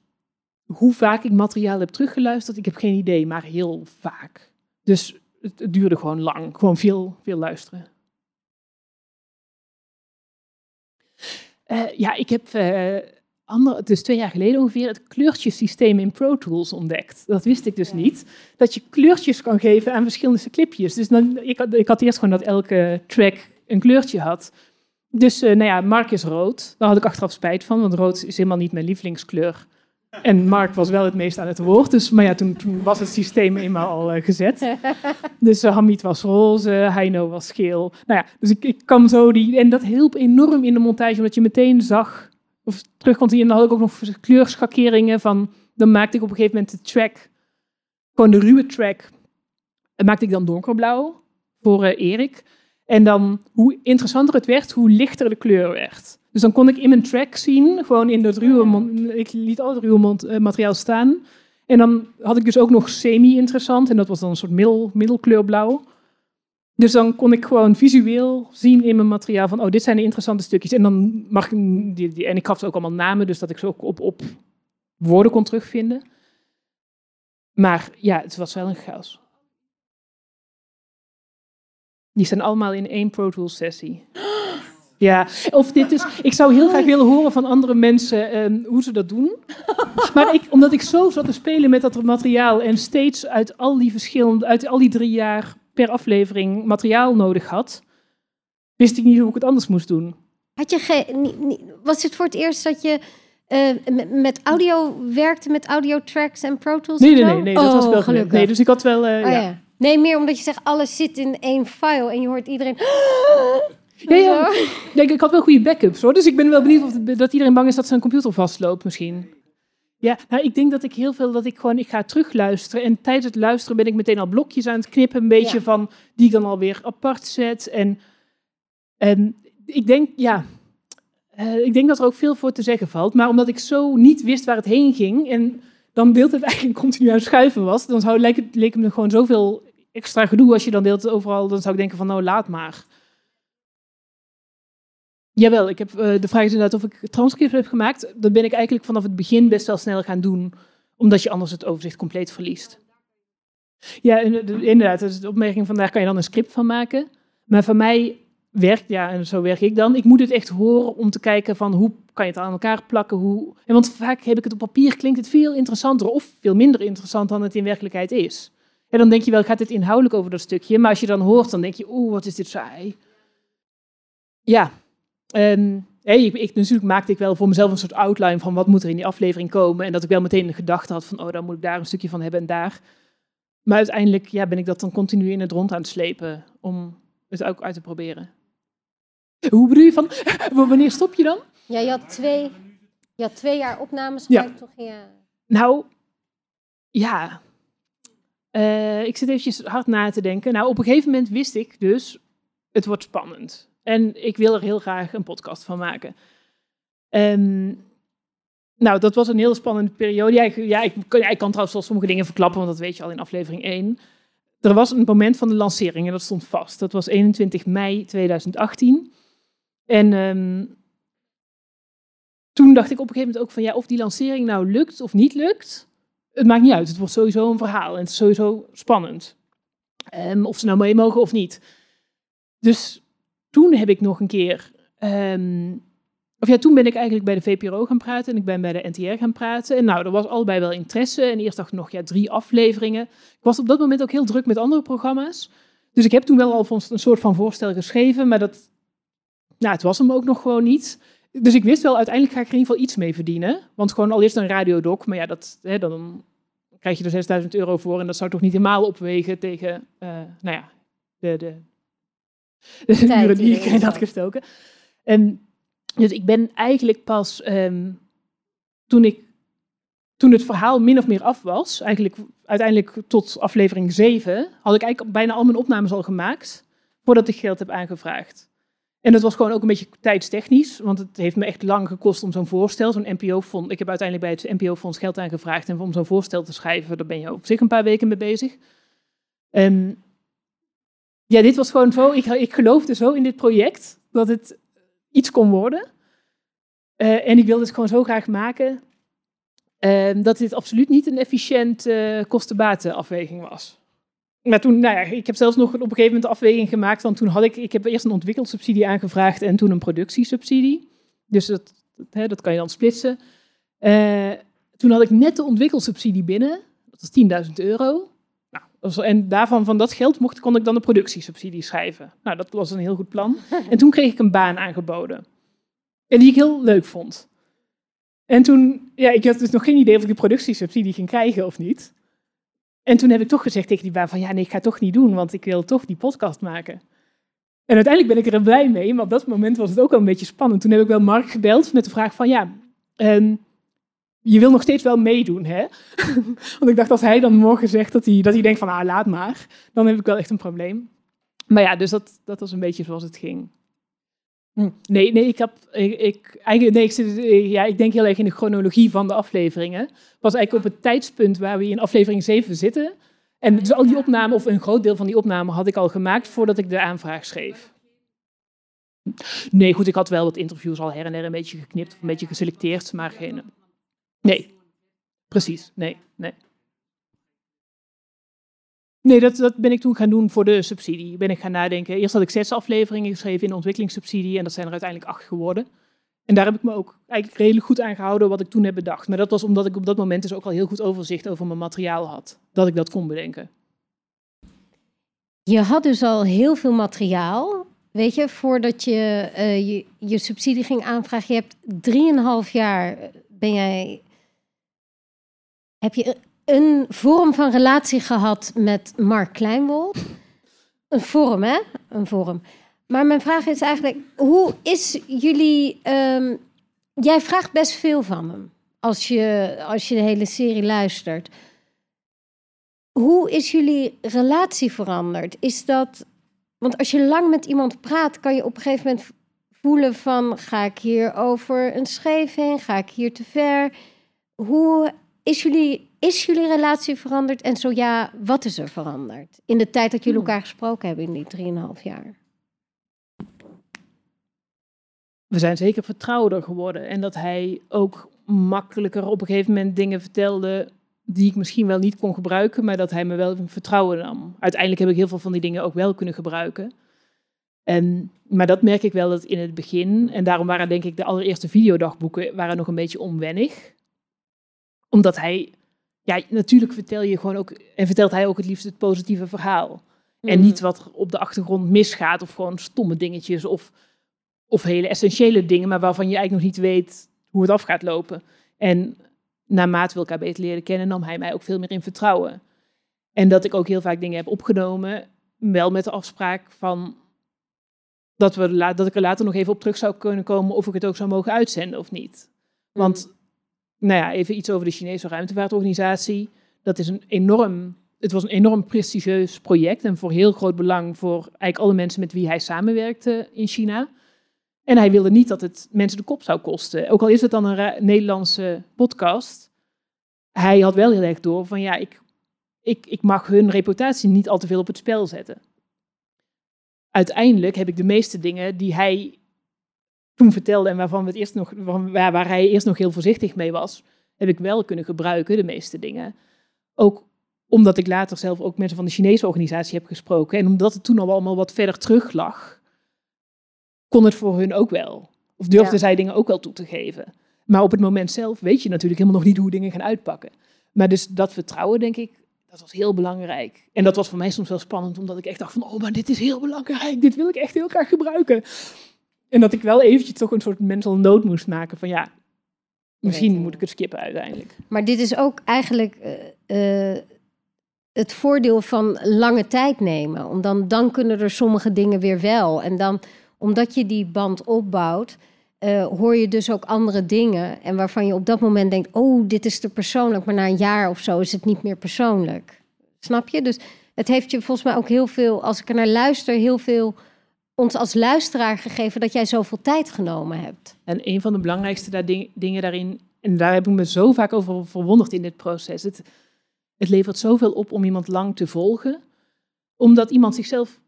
hoe vaak ik materiaal heb teruggeluisterd, ik heb geen idee, maar heel vaak. Dus het, duurde gewoon lang, gewoon veel, veel luisteren. Uh, ja, ik heb uh, ander, dus twee jaar geleden ongeveer het kleurtjesysteem in Pro Tools ontdekt. Dat wist ik dus niet. Dat je kleurtjes kan geven aan verschillende clipjes. Dus dan, ik, had, ik had eerst gewoon dat elke track een kleurtje had. Dus uh, nou ja, Mark is rood. Daar had ik achteraf spijt van, want rood is helemaal niet mijn lievelingskleur. En Mark was wel het meest aan het woord. Dus, maar ja, toen, toen was het systeem eenmaal al uh, gezet. Dus uh, Hamid was roze, Heino was geel. Nou ja, dus ik, ik kan zo die... En dat hielp enorm in de montage, omdat je meteen zag... Of terug kon zien, en dan had ik ook nog kleurschakeringen van... Dan maakte ik op een gegeven moment de track... Gewoon de ruwe track... maakte ik dan donkerblauw voor Erik. En dan, hoe interessanter het werd, hoe lichter de kleur werd. Dus dan kon ik in mijn track zien, gewoon in dat ruwe, ik liet al het ruwe eh, materiaal staan. En dan had ik dus ook nog semi-interessant, en dat was dan een soort middel, middelkleurblauw. Dus dan kon ik gewoon visueel zien in mijn materiaal van, oh, dit zijn de interessante stukjes. En dan mag ik, die, die, en ik gaf ze ook allemaal namen, dus dat ik ze ook op, op woorden kon terugvinden. Maar ja, het was wel een chaos. Die staan allemaal in één Pro Tools sessie. Ja, of dit is. Ik zou heel graag willen horen van andere mensen ehm, hoe ze dat doen. Maar ik, omdat ik zo zat te spelen met dat materiaal en steeds uit al die verschillende, uit al die drie jaar per aflevering materiaal nodig had, wist ik niet hoe ik het anders moest doen. Had je niet- was het voor het eerst dat je eh, met, met audio werkte, met audio tracks en Pro Tools? Nee, nee, nee, nee dat was Oh, wel gelukkig. Nee, dus ik had wel... Oh, ja. ja. Nee, meer omdat je zegt, alles zit in één file en je hoort iedereen... Ja, ja. Denk, ik had wel goede backups hoor. Dus ik ben wel benieuwd of dat iedereen bang is dat zijn computer vastloopt misschien. Ja, nou, ik denk dat ik heel veel dat ik gewoon, ik ga terugluisteren. En tijdens het luisteren ben ik meteen al blokjes aan het knippen. Een beetje Ja. van, die ik dan alweer apart zet. En, en ik denk, ja, eh, ik denk dat er ook veel voor te zeggen valt. Maar omdat ik zo niet wist waar het heen ging. En dan deelt het eigenlijk continu aan schuiven was. Dan zou, leek, het, leek het me gewoon zoveel extra gedoe als je dan deelt overal. Dan zou ik denken van, nou laat maar. Jawel, ik heb, eh, de vraag is inderdaad of ik transcript heb gemaakt. Dat ben ik eigenlijk vanaf het begin best wel snel gaan doen, omdat je anders het overzicht compleet verliest. Ja, eh, inderdaad, dat is de opmerking daar kan je dan een script van maken. Maar voor mij werkt, ja, en zo werk ik dan, ik moet het echt horen om te kijken van hoe kan je het aan elkaar plakken. Hoe, en want vaak heb ik het op papier, klinkt het veel interessanter of veel minder interessant dan het in werkelijkheid is. En dan denk je wel, gaat dit inhoudelijk over dat stukje? Maar als je dan hoort, dan denk je, oeh, wat is dit saai. Ja, hè, ik, ik, natuurlijk maakte ik wel voor mezelf een soort outline van wat moet er in die aflevering komen. En dat ik wel meteen een gedachte had van, oh, dan moet ik daar een stukje van hebben en daar. Maar uiteindelijk ja, ben ik dat dan continu in het rond aan het slepen om het ook uit te proberen. Hoe bedoel je van, wanneer stop je dan? Ja, je had twee, je had twee jaar opnames Ja. toch? Ja. Nou, ja. Eh, ik zit eventjes hard na te denken. Nou, op een gegeven moment wist ik dus, het wordt spannend. En ik wil er heel graag een podcast van maken. Ehm, nou, dat was een heel spannende periode. Ja, ik, kan trouwens wel sommige dingen verklappen, want dat weet je al in aflevering 1. Er was een moment van de lancering en dat stond vast. Dat was 21 mei 2018. En ehm, toen dacht ik op een gegeven moment ook van ja, of die lancering nou lukt of niet lukt, het maakt niet uit. Het wordt sowieso een verhaal en het is sowieso spannend. Ehm, of ze nou mee mogen of niet. Dus toen heb ik nog een keer, ehm, of ja, toen ben ik eigenlijk bij de VPRO gaan praten en ik ben bij de NTR gaan praten. En nou, er was allebei wel interesse. En eerst dacht ik nog, ja, drie afleveringen. Ik was op dat moment ook heel druk met andere programma's. Dus ik heb toen wel al een soort van voorstel geschreven, maar dat, nou, het was hem ook nog gewoon niet. Dus ik wist wel, uiteindelijk ga ik er in ieder geval iets mee verdienen. Want gewoon al is het een radiodoc, maar ja, dat, hè, dan krijg je er 6000 euro voor. En dat zou toch niet helemaal opwegen tegen, eh, nou ja, de, de, uren die ik erin had gestoken. En dus ik ben eigenlijk pas, ehm, toen, ik, toen het verhaal min of meer af was, eigenlijk uiteindelijk tot aflevering 7, had ik eigenlijk bijna al mijn opnames al gemaakt, voordat ik geld heb aangevraagd. En dat was gewoon ook een beetje tijdstechnisch, want het heeft me echt lang gekost om zo'n voorstel, zo'n NPO-fonds. Ik heb uiteindelijk bij het NPO-fonds geld aangevraagd en om zo'n voorstel te schrijven, daar ben je op zich een paar weken mee bezig. En ja, dit was gewoon zo, ik, ik geloofde zo in dit project dat het iets kon worden. Eh, en ik wilde het gewoon zo graag maken eh, dat dit absoluut niet een efficiënt eh kosten-baten-afweging was. Maar toen, nou ja, ik heb zelfs nog op een gegeven moment de afweging gemaakt, want toen had ik, ik heb eerst een ontwikkelsubsidie aangevraagd en toen een productiesubsidie. Dus dat, hè, dat kan je dan splitsen. Eh, toen had ik net de ontwikkelsubsidie binnen, dat was 10.000 euro. Nou, en daarvan, van dat geld, mocht, kon ik dan de productiesubsidie schrijven. Nou, dat was een heel goed plan. En toen kreeg ik een baan aangeboden. En die ik heel leuk vond. En toen, ja, ik had dus nog geen idee of ik die productiesubsidie ging krijgen of niet. En toen heb ik toch gezegd tegen die baan van, ja, nee, ik ga het toch niet doen, want ik wil toch die podcast maken. En uiteindelijk ben ik er blij mee, maar op dat moment was het ook wel een beetje spannend. Toen heb ik wel Mark gebeld met de vraag van, ja, ehm, je wil nog steeds wel meedoen, hè? want ik dacht, als hij dan morgen zegt dat hij, dat hij denkt van, ah, laat maar, dan heb ik wel echt een probleem. Maar ja, dus dat, dat was een beetje zoals het ging. Nee, nee, ik heb, ik, eigenlijk, nee, ik, zit, ja, ik denk heel erg in de chronologie van de afleveringen. Was eigenlijk op het tijdspunt waar we in aflevering 7 zitten. En dus al die opnamen, of een groot deel van die opnamen, had ik al gemaakt voordat ik de aanvraag schreef. Nee, goed, ik had wel wat interviews al her en der een beetje geknipt, of een beetje geselecteerd, maar geen. Nee, precies, nee, nee. Nee, dat, dat ben ik toen gaan doen voor de subsidie. Ben ik gaan nadenken. Eerst had ik zes afleveringen geschreven in ontwikkelingssubsidie en dat zijn er uiteindelijk acht geworden. En daar heb ik me ook eigenlijk redelijk goed aan gehouden wat ik toen heb bedacht. Maar dat was omdat ik op dat moment dus ook al heel goed overzicht over mijn materiaal had. Dat ik dat kon bedenken. Je had dus al heel veel materiaal. weet je, voordat je, uh, je je subsidie ging aanvragen, je hebt drieënhalf jaar ben jij, heb je een vorm van relatie gehad met Mark Kleinwold. Een vorm, hè? Een vorm. Maar mijn vraag is eigenlijk, hoe is jullie... Um, jij vraagt best veel van hem als je, als je de hele serie luistert. Hoe is jullie relatie veranderd? Is dat... Want als je lang met iemand praat, kan je op een gegeven moment voelen van... ga ik hier over een scheef heen? Ga ik hier te ver? Hoe is jullie, is jullie relatie veranderd? En zo ja, wat is er veranderd? In de tijd dat jullie hmm. elkaar gesproken hebben in die 3,5 jaar. We zijn zeker vertrouwder geworden. En dat hij ook makkelijker op een gegeven moment dingen vertelde die ik misschien wel niet kon gebruiken, maar dat hij me wel vertrouwen nam. Uiteindelijk heb ik heel veel van die dingen ook wel kunnen gebruiken. En, maar dat merk ik wel dat in het begin, en daarom waren denk ik de allereerste videodagboeken waren nog een beetje onwennig omdat hij, ja, natuurlijk vertel je gewoon ook, en vertelt hij ook het liefst het positieve verhaal. En mhm. niet wat er op de achtergrond misgaat, of gewoon stomme dingetjes, of, of hele essentiële dingen, maar waarvan je eigenlijk nog niet weet hoe het af gaat lopen. En naarmate we elkaar beter leren kennen, nam hij mij ook veel meer in vertrouwen. En dat ik ook heel vaak dingen heb opgenomen, wel met de afspraak van dat, we, dat ik er later nog even op terug zou kunnen komen of ik het ook zou mogen uitzenden of niet. Want mhm nou ja, even iets over de Chinese ruimtevaartorganisatie. Dat is een enorm, het was een enorm prestigieus project en voor heel groot belang voor eigenlijk alle mensen met wie hij samenwerkte in China. En hij wilde niet dat het mensen de kop zou kosten. Ook al is het dan een Nederlandse podcast. Hij had wel heel erg door van ja, ik, ik, ik mag hun reputatie niet al te veel op het spel zetten. Uiteindelijk heb ik de meeste dingen die hij toen vertelde en waarvan we het eerst nog, waar, waar hij eerst nog heel voorzichtig mee was, heb ik wel kunnen gebruiken, de meeste dingen. Ook omdat ik later zelf ook mensen van de Chinese organisatie heb gesproken en omdat het toen al allemaal wat verder terug lag, kon het voor hun ook wel. Of durfden zij dingen ook wel toe te geven. Maar op het moment zelf weet je natuurlijk helemaal nog niet hoe dingen gaan uitpakken. Maar dus dat vertrouwen, denk ik, dat was heel belangrijk. En dat was voor mij soms wel spannend, omdat ik echt dacht van, oh, maar dit is heel belangrijk. Dit wil ik echt heel graag gebruiken. En dat ik wel eventjes toch een soort mental note moest maken van ja, misschien moet ik het skippen uiteindelijk. Maar dit is ook eigenlijk uh, het voordeel van lange tijd nemen. Om dan, dan kunnen er sommige dingen weer wel. En dan, omdat je die band opbouwt, uh, hoor je dus ook andere dingen. En waarvan je op dat moment denkt, oh, dit is te persoonlijk. Maar na een jaar of zo is het niet meer persoonlijk. Snap je? Dus het heeft je volgens mij ook heel veel, als ik er naar luister, heel veel ons als luisteraar gegeven dat jij zoveel tijd genomen hebt. En een van de belangrijkste daar dingen daarin, en daar heb ik me zo vaak over verwonderd in dit proces. Het, het levert zoveel op om iemand lang te volgen, omdat iemand zichzelf,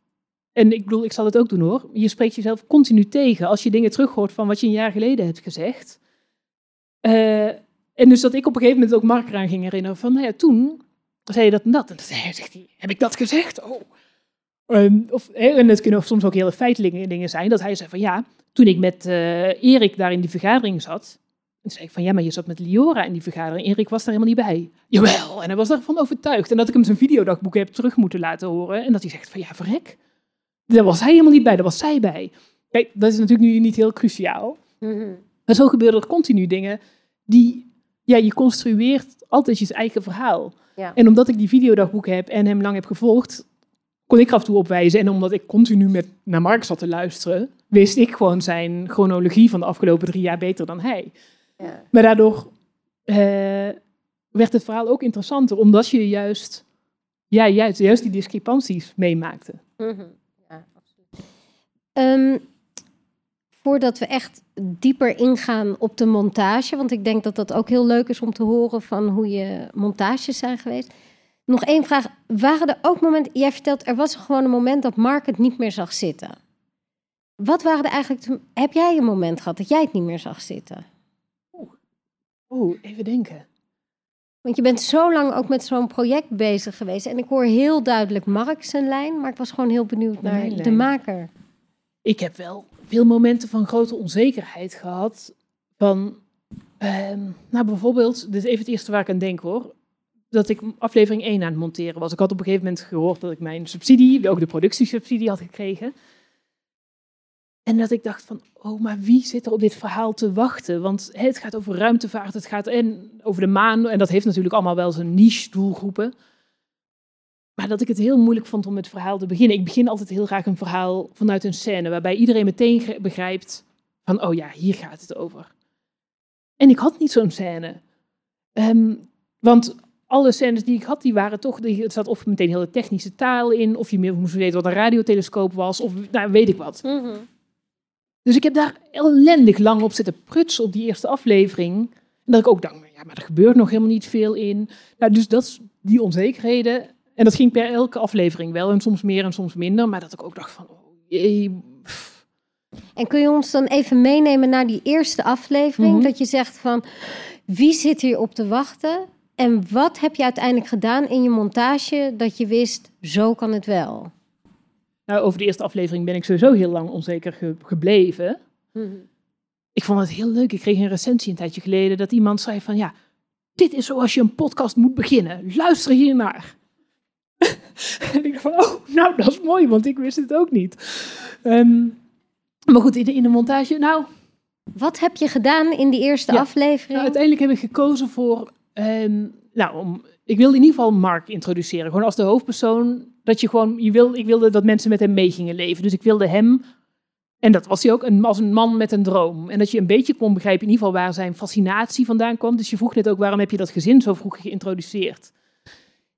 en ik bedoel, ik zal het ook doen hoor, je spreekt jezelf continu tegen als je dingen terughoort van wat je een jaar geleden hebt gezegd. Uh, en dus dat ik op een gegeven moment ook Mark eraan ging herinneren van, nou ja, toen zei je dat en dat. En dan zegt hij, heb ik dat gezegd? Oh. Um, of, en het kunnen soms ook hele feitelijke dingen zijn. Dat hij zei van ja, toen ik met uh, Erik daar in die vergadering zat. En zei ik van ja, maar je zat met Liora in die vergadering. Erik was daar helemaal niet bij. Jawel, en hij was daarvan overtuigd. En dat ik hem zijn videodagboek heb terug moeten laten horen. En dat hij zegt van ja, verrek. Daar was hij helemaal niet bij, daar was zij bij. Kijk, dat is natuurlijk nu niet heel cruciaal. Mm Maar zo gebeuren er continu dingen die, ja, je construeert altijd je eigen verhaal. Ja. En omdat ik die videodagboek heb en hem lang heb gevolgd, kon ik af en toe opwijzen. En omdat ik continu met, naar Mark zat te luisteren, wist ik gewoon zijn chronologie van de afgelopen drie jaar beter dan hij. Ja. Maar daardoor uh, werd het verhaal ook interessanter, omdat je juist, ja, juist, juist die discrepanties meemaakte. Mm -hmm. ja, absoluut. Um, voordat we echt dieper ingaan op de montage, want ik denk dat dat ook heel leuk is om te horen van hoe je montages zijn geweest. Nog één vraag. Waren er ook momenten, jij vertelt, er was gewoon een moment dat Mark het niet meer zag zitten. Wat waren er eigenlijk, heb jij een moment gehad dat jij het niet meer zag zitten? Oeh, even denken. Want je bent zo lang ook met zo'n project bezig geweest. En ik hoor heel duidelijk Mark zijn lijn, maar ik was gewoon heel benieuwd naar de maker. Ik heb wel veel momenten van grote onzekerheid gehad. Van, uh, nou bijvoorbeeld, dit is even het eerste waar ik aan denk hoor dat ik aflevering 1 aan het monteren was. Ik had op een gegeven moment gehoord dat ik mijn subsidie, ook de productiesubsidie had gekregen. En dat ik dacht van, oh, maar wie zit er op dit verhaal te wachten? Want het gaat over ruimtevaart, het gaat en over de maan. En dat heeft natuurlijk allemaal wel zijn niche doelgroepen. Maar dat ik het heel moeilijk vond om het verhaal te beginnen. Ik begin altijd heel graag een verhaal vanuit een scène waarbij iedereen meteen begrijpt van, oh ja, hier gaat het over. En ik had niet zo'n scène. Ehm, want alle scènes die ik had, die waren toch, die- er zat of meteen hele technische taal in, of je meer moest weten wat een radiotelescoop was, of nou, weet ik wat. Mhm. Dus ik heb daar ellendig lang op zitten prutsen op die eerste aflevering. En dat ik ook dacht, ja, maar er gebeurt nog helemaal niet veel in. Nou, dus dat is die onzekerheden. En dat ging per elke aflevering wel. En soms meer en soms minder. Maar dat ik ook dacht van, oh jee. En kun je ons dan even meenemen naar die eerste aflevering? Mhm. Dat je zegt van, wie zit hier op te wachten? En wat heb je uiteindelijk gedaan in je montage dat je wist, zo kan het wel? Nou, over de eerste aflevering ben ik sowieso heel lang onzeker ge- gebleven. Ik vond het heel leuk. Ik kreeg een recensie een tijdje geleden dat iemand zei van, ja, dit is zoals je een podcast moet beginnen. Luister hiernaar. en ik dacht van, oh, nou, dat is mooi, want ik wist het ook niet. Ehm, maar goed, in de, in de montage, nou, Wat heb je gedaan in die eerste Ja. aflevering? nou, uiteindelijk heb ik gekozen voor, ehm, nou, ik wilde in ieder geval Mark introduceren. Gewoon als de hoofdpersoon, dat je gewoon, je wil, ik wilde dat mensen met hem mee gingen leven. Dus ik wilde hem, en dat was hij ook, als een man met een droom. En dat je een beetje kon begrijpen in ieder geval waar zijn fascinatie vandaan kwam. Dus je vroeg net ook, waarom heb je dat gezin zo vroeg geïntroduceerd?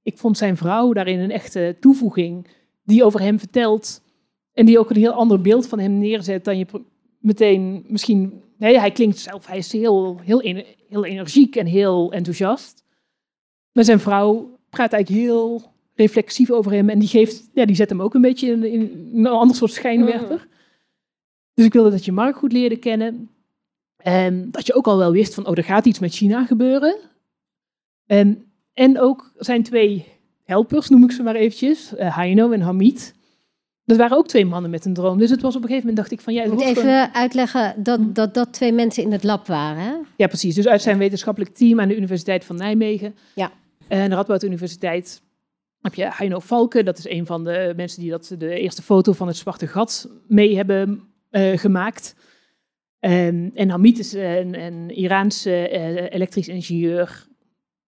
Ik vond zijn vrouw daarin een echte toevoeging, die over hem vertelt. En die ook een heel ander beeld van hem neerzet dan je meteen misschien... Nee, hij klinkt zelf, hij is heel, heel, heel energiek en heel enthousiast. Maar zijn vrouw praat eigenlijk heel reflexief over hem. En die, geeft, ja, die zet hem ook een beetje in, in een ander soort schijnwerper. Dus ik wilde dat je Mark goed leerde kennen. En dat je ook al wel wist van, oh, er gaat iets met China gebeuren. En, en ook zijn twee helpers, noem ik ze maar eventjes, eh Heino en Hamid. Dat waren ook twee mannen met een droom. Dus het was op een gegeven moment, dacht ik van, ja, het Ik moet even uitleggen dat, dat dat twee mensen in het lab waren. Hè? Ja, precies. Dus uit zijn wetenschappelijk team aan de Universiteit van Nijmegen. Ja. En de Radboud Universiteit heb je Heino Valken. Dat is een van de mensen die dat, de eerste foto van het zwarte gat mee hebben eh, gemaakt. En, en Hamid is een, een Iraanse eh, elektrisch ingenieur.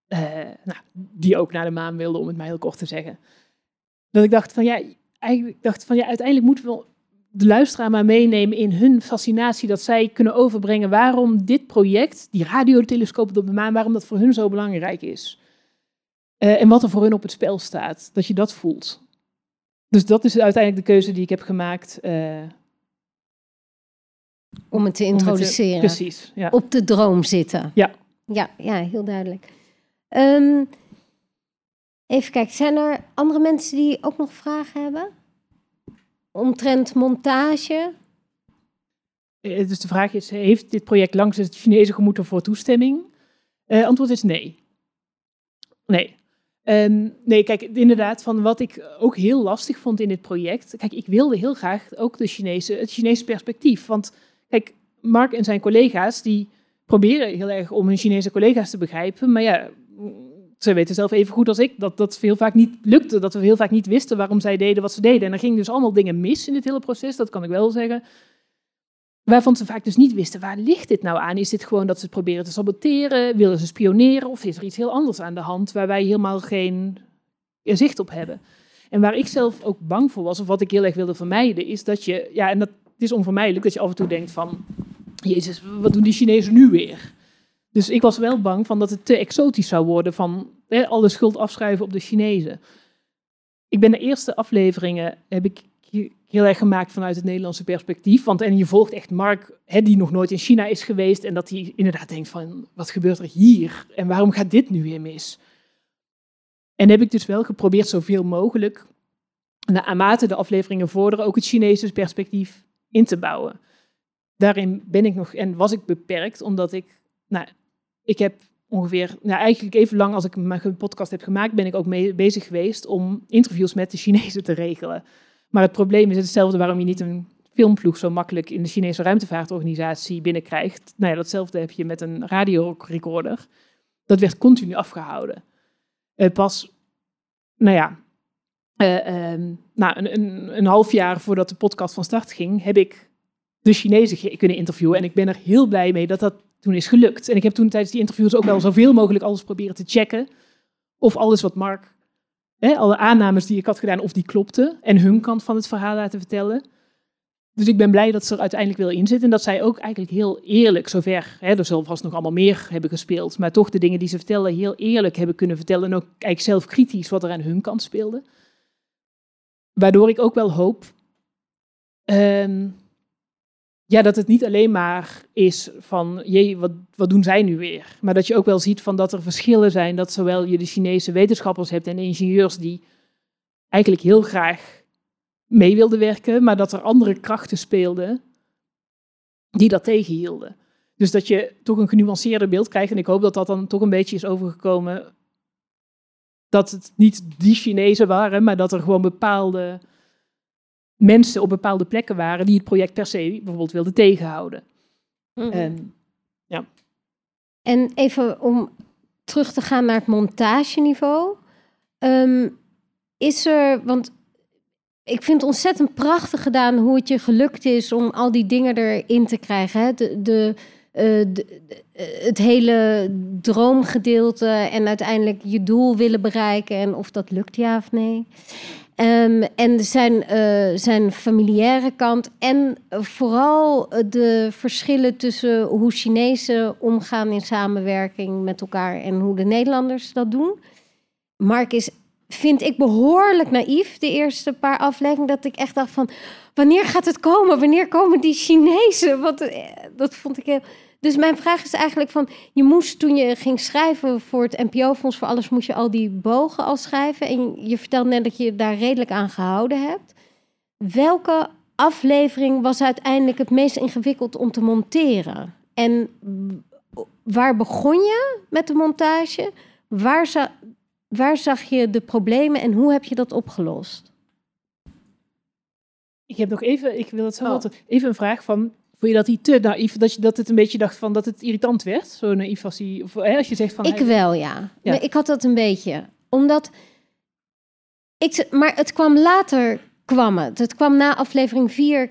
eh, nou, die ook naar de maan wilde, om het maar heel kort te zeggen. Dat ik dacht van ja, eigenlijk dacht van ja, uiteindelijk moeten we de luisteraar maar meenemen in hun fascinatie dat zij kunnen overbrengen waarom dit project, die radiotelescoop op de maan, waarom dat voor hun zo belangrijk is. Eh, en wat er voor hun op het spel staat, dat je dat voelt. Dus dat is uiteindelijk de keuze die ik heb gemaakt. eh, Om het te om het te- introduceren. precies, ja. Op de droom zitten. Ja. Ja, ja heel duidelijk. Ehm, even kijken, zijn er andere mensen die ook nog vragen hebben? Omtrent montage? Eh, Dus de vraag is, heeft dit project langs het Chinese gemoeten voor toestemming? Eh, antwoord is nee. Nee. Ehm, nee, kijk, inderdaad, van wat ik ook heel lastig vond in dit project. Kijk, ik wilde heel graag ook de Chinese, het Chinese perspectief. Want kijk, Mark en zijn collega's, die proberen heel erg om hun Chinese collega's te begrijpen. Maar ja, ze weten zelf even goed als ik dat dat heel vaak niet lukte. Dat we heel vaak niet wisten waarom zij deden wat ze deden. En er gingen dus allemaal dingen mis in dit hele proces, dat kan ik wel zeggen. Waarvan ze vaak dus niet wisten, waar ligt dit nou aan? Is dit gewoon dat ze proberen te saboteren? Willen ze spioneren? Of is er iets heel anders aan de hand waar wij helemaal geen zicht op hebben? En waar ik zelf ook bang voor was, of wat ik heel erg wilde vermijden, is dat je, ja, en dat is onvermijdelijk, dat je af en toe denkt van, Jezus, wat doen die Chinezen nu weer? Dus ik was wel bang van dat het te exotisch zou worden van hè, alle schuld afschuiven op de Chinezen. Ik ben de eerste afleveringen, heb ik heel erg gemaakt vanuit het Nederlandse perspectief. Want en je volgt echt Mark, hè, die nog nooit in China is geweest. En dat hij inderdaad denkt van, wat gebeurt er hier? En waarom gaat dit nu weer mis? En heb ik dus wel geprobeerd zoveel mogelijk, naarmate de afleveringen vorderen, ook het Chinese perspectief in te bouwen. Daarin ben ik nog, en was ik beperkt, omdat ik, nou, ik heb ongeveer, nou eigenlijk even lang als ik mijn podcast heb gemaakt, ben ik ook mee bezig geweest om interviews met de Chinezen te regelen. Maar het probleem is hetzelfde waarom je niet een filmploeg zo makkelijk in de Chinese ruimtevaartorganisatie binnenkrijgt. Nou ja, datzelfde heb je met een radiorecorder. Dat werd continu afgehouden. Uh, pas, nou ja, uh, um, nou, een, een, een, half jaar voordat de podcast van start ging, heb ik de Chinezen kunnen interviewen. En ik ben er heel blij mee dat dat toen is gelukt. En ik heb toen tijdens die interviews ook wel zoveel mogelijk alles proberen te checken. Of alles wat Mark, hè, alle aannames die ik had gedaan, of die klopten. En hun kant van het verhaal laten vertellen. Dus ik ben blij dat ze er uiteindelijk wel in zit. En dat zij ook eigenlijk heel eerlijk, zover, hè, er zal vast nog allemaal meer hebben gespeeld. Maar toch de dingen die ze vertellen heel eerlijk hebben kunnen vertellen. En ook eigenlijk zelf kritisch wat er aan hun kant speelde. Waardoor ik ook wel hoop ehm, ja, dat het niet alleen maar is van, jee, wat, wat doen zij nu weer? Maar dat je ook wel ziet van dat er verschillen zijn. Dat zowel je de Chinese wetenschappers hebt en ingenieurs die eigenlijk heel graag mee wilden werken, maar dat er andere krachten speelden die dat tegenhielden. Dus dat je toch een genuanceerder beeld krijgt. En ik hoop dat dat dan toch een beetje is overgekomen. Dat het niet die Chinezen waren, maar dat er gewoon bepaalde mensen op bepaalde plekken waren die het project per se bijvoorbeeld wilden tegenhouden. Mhm. En En even om terug te gaan naar het montageniveau. Ehm, is er, want ik vind het ontzettend prachtig gedaan hoe het je gelukt is om al die dingen erin te krijgen. Hè? De, de, de- de- eh, het hele droomgedeelte en uiteindelijk je doel willen bereiken en of dat lukt ja of nee. Ehm, en zijn, eh, zijn familiaire kant en vooral eh, de verschillen tussen hoe Chinezen omgaan in samenwerking met elkaar en hoe de Nederlanders dat doen. Mark is, vind ik, behoorlijk naïef de eerste paar afleveringen. Dat ik echt dacht van, wanneer gaat het komen? Wanneer komen die Chinezen? Wat, eh, dat vond ik heel... Dus mijn vraag is eigenlijk van, je moest toen je ging schrijven voor het NPO-fonds voor alles, moest je al die bogen al schrijven. En je vertelde net dat je daar redelijk aan gehouden hebt. Welke aflevering was uiteindelijk het meest ingewikkeld om te monteren? En waar begon je met de montage? Waar, za waar zag je de problemen en hoe heb je dat opgelost? ik heb nog even, ik wil het zo Oh. wat, even een vraag van, vond je dat hij te naïef, dat je dat het een beetje dacht van dat het irritant werd? Zo naïef was hij, of hè, als je zegt van... Ik hij- wel, ja. Ik had dat een beetje. Omdat. Ik, maar het kwam later, kwam het. Het kwam na aflevering 4.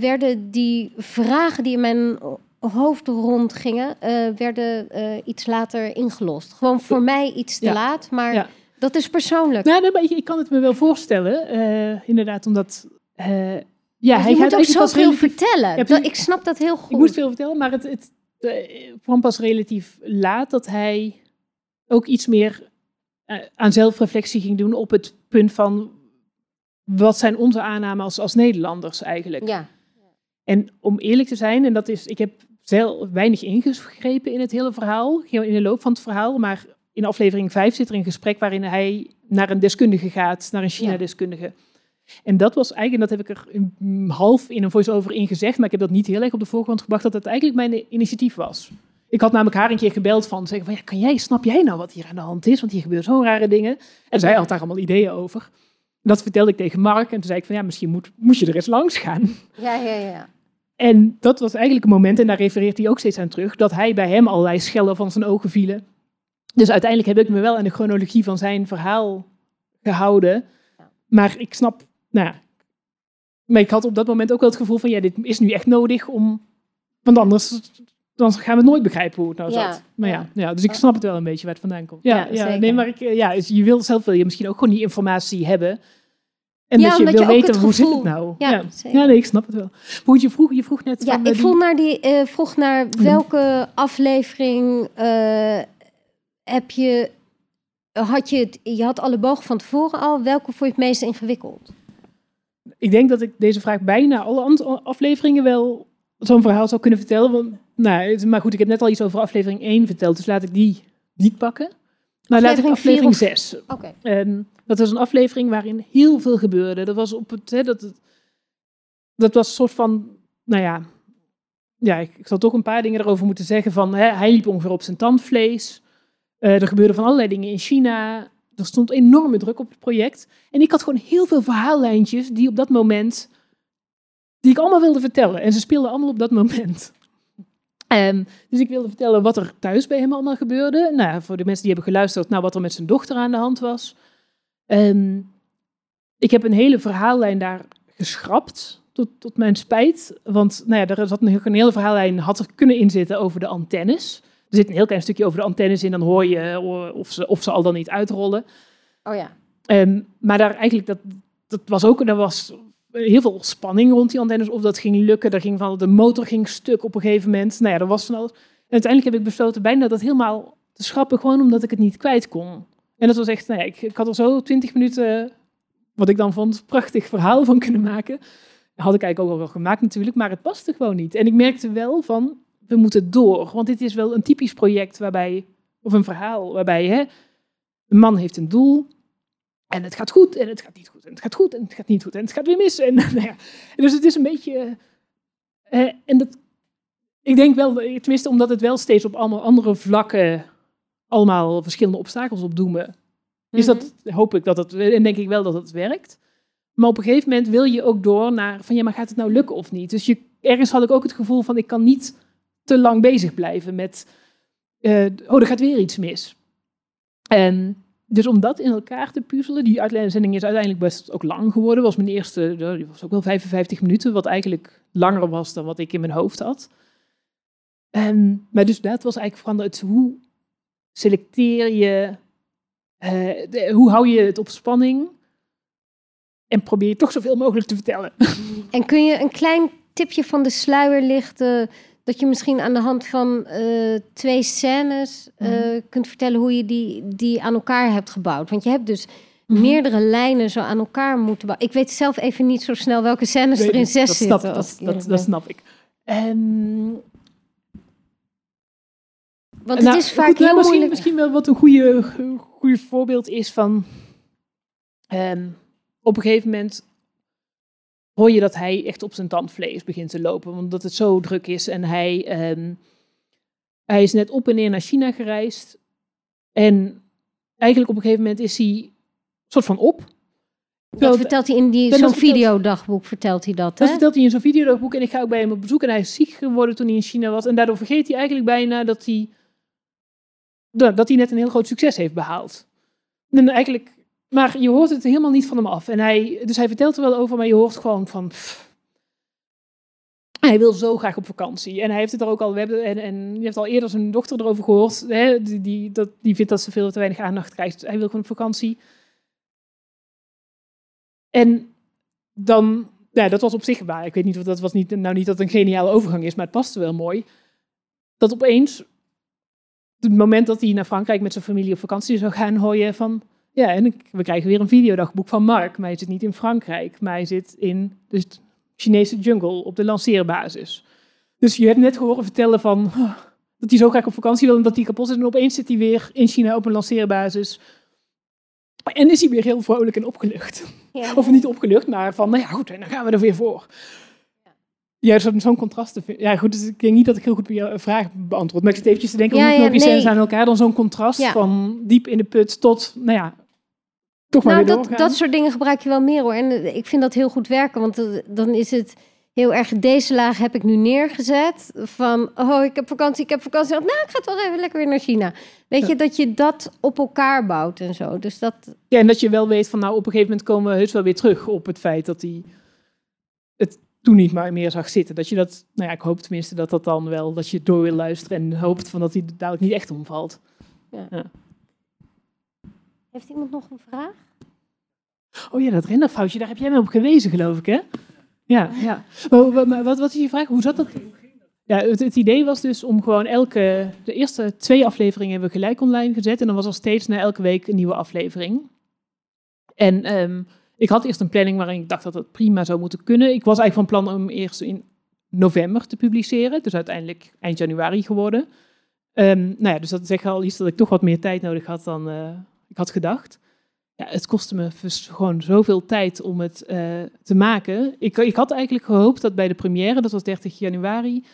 werden die vragen die in mijn hoofd rondgingen, eh, werden eh, iets later ingelost. Gewoon voor mij iets te Ja. laat, maar Ja. dat is persoonlijk. Nou, nee, maar ik, ik kan het me wel voorstellen, eh, inderdaad, omdat... eh, ja, hij je moet ook zoveel vertellen. Ja, dat, ik snap dat heel goed. Ik moest veel vertellen, maar het, het, kwam pas relatief laat dat hij ook iets meer eh, aan zelfreflectie ging doen op het punt van wat zijn onze aannames als, als Nederlanders eigenlijk. Ja. En om eerlijk te zijn, en dat is, ik heb zelf weinig ingegrepen in het hele verhaal, in de loop van het verhaal, maar in aflevering 5 zit er een gesprek waarin hij naar een deskundige gaat, naar een China-deskundige. En dat was eigenlijk, en dat heb ik er een- half in een voice-over in gezegd, maar ik heb dat niet heel erg op de voorgrond gebracht, dat het eigenlijk mijn initiatief was. Ik had namelijk haar een keer gebeld van, zeggen van, ja, kan jij, snap jij nou wat hier aan de hand is? Want hier gebeuren zo'n rare dingen. En zij had daar allemaal ideeën over. Dat vertelde ik tegen Mark en toen zei ik van, ja, misschien moet, moet je er eens langs gaan. Ja, ja, ja. En dat was eigenlijk een moment, en daar refereert hij ook steeds aan terug, dat hij bij hem allerlei schellen van zijn ogen vielen. Dus uiteindelijk heb ik me wel aan de chronologie van zijn verhaal gehouden. Maar ik snap, nou ja, maar ik had op dat moment ook wel het gevoel van, ja, dit is nu echt nodig om, want anders dan gaan we nooit begrijpen hoe het nou Ja, zat. Maar ja, ja. dus ik snap het wel een beetje waar het vandaan komt. Ja, Ja, ja, zeker. nee, maar ik, eh, ja, dus je wil zelf wil je misschien ook gewoon die informatie hebben. En Ja, dat je wil je weten, hoe zit het nou? Ja, nee, ik snap het wel. Hoe je vroeg, je vroeg net Ja, van, eh, ik die- vroeg naar, die, eh, vroeg naar welke aflevering eh, heb je, had je, het, je had alle bogen van tevoren al, welke vond je het meest ingewikkeld? Ik denk dat ik deze vraag bijna alle afleveringen wel zo'n verhaal zou kunnen vertellen. Want, nou, maar goed, ik heb net al iets over aflevering 1 verteld, dus laat ik die niet pakken. Maar laat ik Aflevering vier aflevering of- 6. Oké. Ehm, dat was een aflevering waarin heel veel gebeurde. Dat was op het, hè, dat, het- dat was een soort van, nou ja, ja, ik, ik zal toch een paar dingen erover moeten zeggen. Van, hè, hij liep ongeveer op zijn tandvlees. Eh, er gebeurden van allerlei dingen in China. Er stond enorme druk op het project. En ik had gewoon heel veel verhaallijntjes die op dat moment, die ik allemaal wilde vertellen. En ze speelden allemaal op dat moment. Ehm, dus ik wilde vertellen wat er thuis bij hem allemaal gebeurde. Nou, voor de mensen die hebben geluisterd, nou, wat er met zijn dochter aan de hand was. Ehm, ik heb een hele verhaallijn daar geschrapt. tot, tot mijn spijt. Want nou ja, er zat een, een hele verhaallijn, had er kunnen inzitten over de antennes. Er zit een heel klein stukje over de antennes in, dan hoor je eh, of ze, of ze al dan niet uitrollen. Oh ja. Ehm, maar daar eigenlijk, dat, dat was ook, er was heel veel spanning rond die antennes, of dat ging lukken. Er ging van, de motor ging stuk op een gegeven moment. Nou ja, er was van alles. En uiteindelijk heb ik besloten bijna dat helemaal te schrappen, gewoon omdat ik het niet kwijt kon. En dat was echt, nou ja, ik, ik had er zo twintig minuten, wat ik dan vond, prachtig verhaal van kunnen maken. Dat had ik eigenlijk ook al wel gemaakt natuurlijk, maar het paste gewoon niet. En ik merkte wel van, we moeten door. Want dit is wel een typisch project waarbij, of een verhaal waarbij hè, een man heeft een doel. En het gaat goed en het gaat niet goed en het gaat goed en het gaat niet goed en het gaat weer mis. En, nou ja, dus het is een beetje... eh, en dat, ik denk wel, tenminste omdat het wel steeds op allemaal andere vlakken allemaal verschillende obstakels opdoemen. Is Mhm. dat, hoop ik dat het, en denk ik wel dat het werkt. Maar op een gegeven moment wil je ook door naar van ja, maar gaat het nou lukken of niet? Dus je, ergens had ik ook het gevoel van ik kan niet te lang bezig blijven met, eh, oh, er gaat weer iets mis. En dus om dat in elkaar te puzzelen, die uitzending is uiteindelijk best ook lang geworden. Was mijn eerste, die was ook wel 55 minuten, wat eigenlijk langer was dan wat ik in mijn hoofd had. En, maar dus dat was eigenlijk vooral het hoe selecteer je, eh, de- hoe hou je het op spanning en probeer je toch zoveel mogelijk te vertellen. En kun je een klein tipje van de sluier lichten... dat je misschien aan de hand van eh, twee scènes eh, Mhm. kunt vertellen... hoe je die, die aan elkaar hebt gebouwd? Want je hebt dus Mhm. meerdere lijnen zo aan elkaar moeten bouwen. Ik weet zelf even niet zo snel welke scènes er in zes dat zitten. dat, snap ik. En, Want nou, het is vaak goed, nou, heel misschien, moeilijk. misschien wel wat een goede, goede voorbeeld is van... ehm, op een gegeven moment hoor je dat hij echt op zijn tandvlees begint te lopen. Omdat het zo druk is. En hij, ehm, hij is net op en neer naar China gereisd. En eigenlijk op een gegeven moment is hij soort van op. Dat vertelt hij in die, dat zo'n videodagboek, vertelt hij dat, Dat hè? vertelt hij in zo'n videodagboek en ik ga ook bij hem op bezoek. En hij is ziek geworden toen hij in China was. En daardoor vergeet hij eigenlijk bijna dat hij, dat dat hij net een heel groot succes heeft behaald. En eigenlijk, maar je hoort het helemaal niet van hem af. En hij, dus hij vertelt er wel over, maar je hoort gewoon van... hij wil zo graag op vakantie. En hij heeft het er ook al... We hebben, en, en je hebt al eerder zijn dochter erover gehoord. Hè, die, die, dat, die vindt dat ze veel te weinig aandacht krijgt. Hij wil gewoon op vakantie. En dan, ja, dat was op zich waar. Ik weet niet of dat was niet, nou niet dat een geniale overgang is, maar het paste wel mooi. Dat opeens, het moment dat hij naar Frankrijk met zijn familie op vakantie zou gaan, hoor je van, ja, en we krijgen weer een videodagboek van Mark, maar hij zit niet in Frankrijk, maar hij zit in de Chinese jungle op de lanceerbasis. Dus je hebt net gehoord vertellen van, oh, dat hij zo graag op vakantie wil en dat hij kapot is. En opeens zit hij weer in China op een lanceerbasis. En is hij weer heel vrolijk en opgelucht. Ja. Of niet opgelucht, maar van, nou ja, goed, en dan gaan we er weer voor. Ja, zo- zo'n contrast. te vinden. Ja, goed, dus ik denk niet dat ik heel goed je vraag beantwoord. Maar ik zit eventjes te denken, Ja, hoe ja, nee. scènes aan elkaar? Dan zo'n contrast Ja. van diep in de put tot, nou ja, toch maar Nou, weer dat, dat soort dingen gebruik je wel meer hoor. En eh, ik vind dat heel goed werken, want eh, dan is het heel erg... Deze laag heb ik nu neergezet van... Oh, ik heb vakantie, ik heb vakantie. Nou, ik ga toch even lekker weer naar China. Weet je, dat je dat op elkaar bouwt en zo. Dus dat... Ja, en dat je wel weet van, nou, op een gegeven moment komen we heus wel weer terug op het feit dat hij het toen niet maar meer zag zitten. Dat je dat, nou ja, ik hoop tenminste dat dat dan wel, dat je door wil luisteren en hoopt van dat hij dadelijk niet echt omvalt. Heeft iemand nog een vraag? Oh ja, dat renderfoutje, daar heb jij me op gewezen, geloof ik, hè? Ja, ja. Maar, maar- wat, wat is je vraag? Hoe zat dat? Ja, het, idee was dus om gewoon elke... De eerste twee afleveringen hebben we gelijk online gezet. En dan was er steeds na elke week een nieuwe aflevering. En ehm, ik had eerst een planning waarin ik dacht dat het prima zou moeten kunnen. Ik was eigenlijk van plan om eerst in november te publiceren. Dus uiteindelijk eind januari geworden. Ehm, nou ja, dus dat zegt al iets dat ik toch wat meer tijd nodig had dan eh, ik had gedacht. Ja, het kostte me dus gewoon zoveel tijd om het eh, te maken. Ik, ik had eigenlijk gehoopt dat bij de première, dat was 30 januari,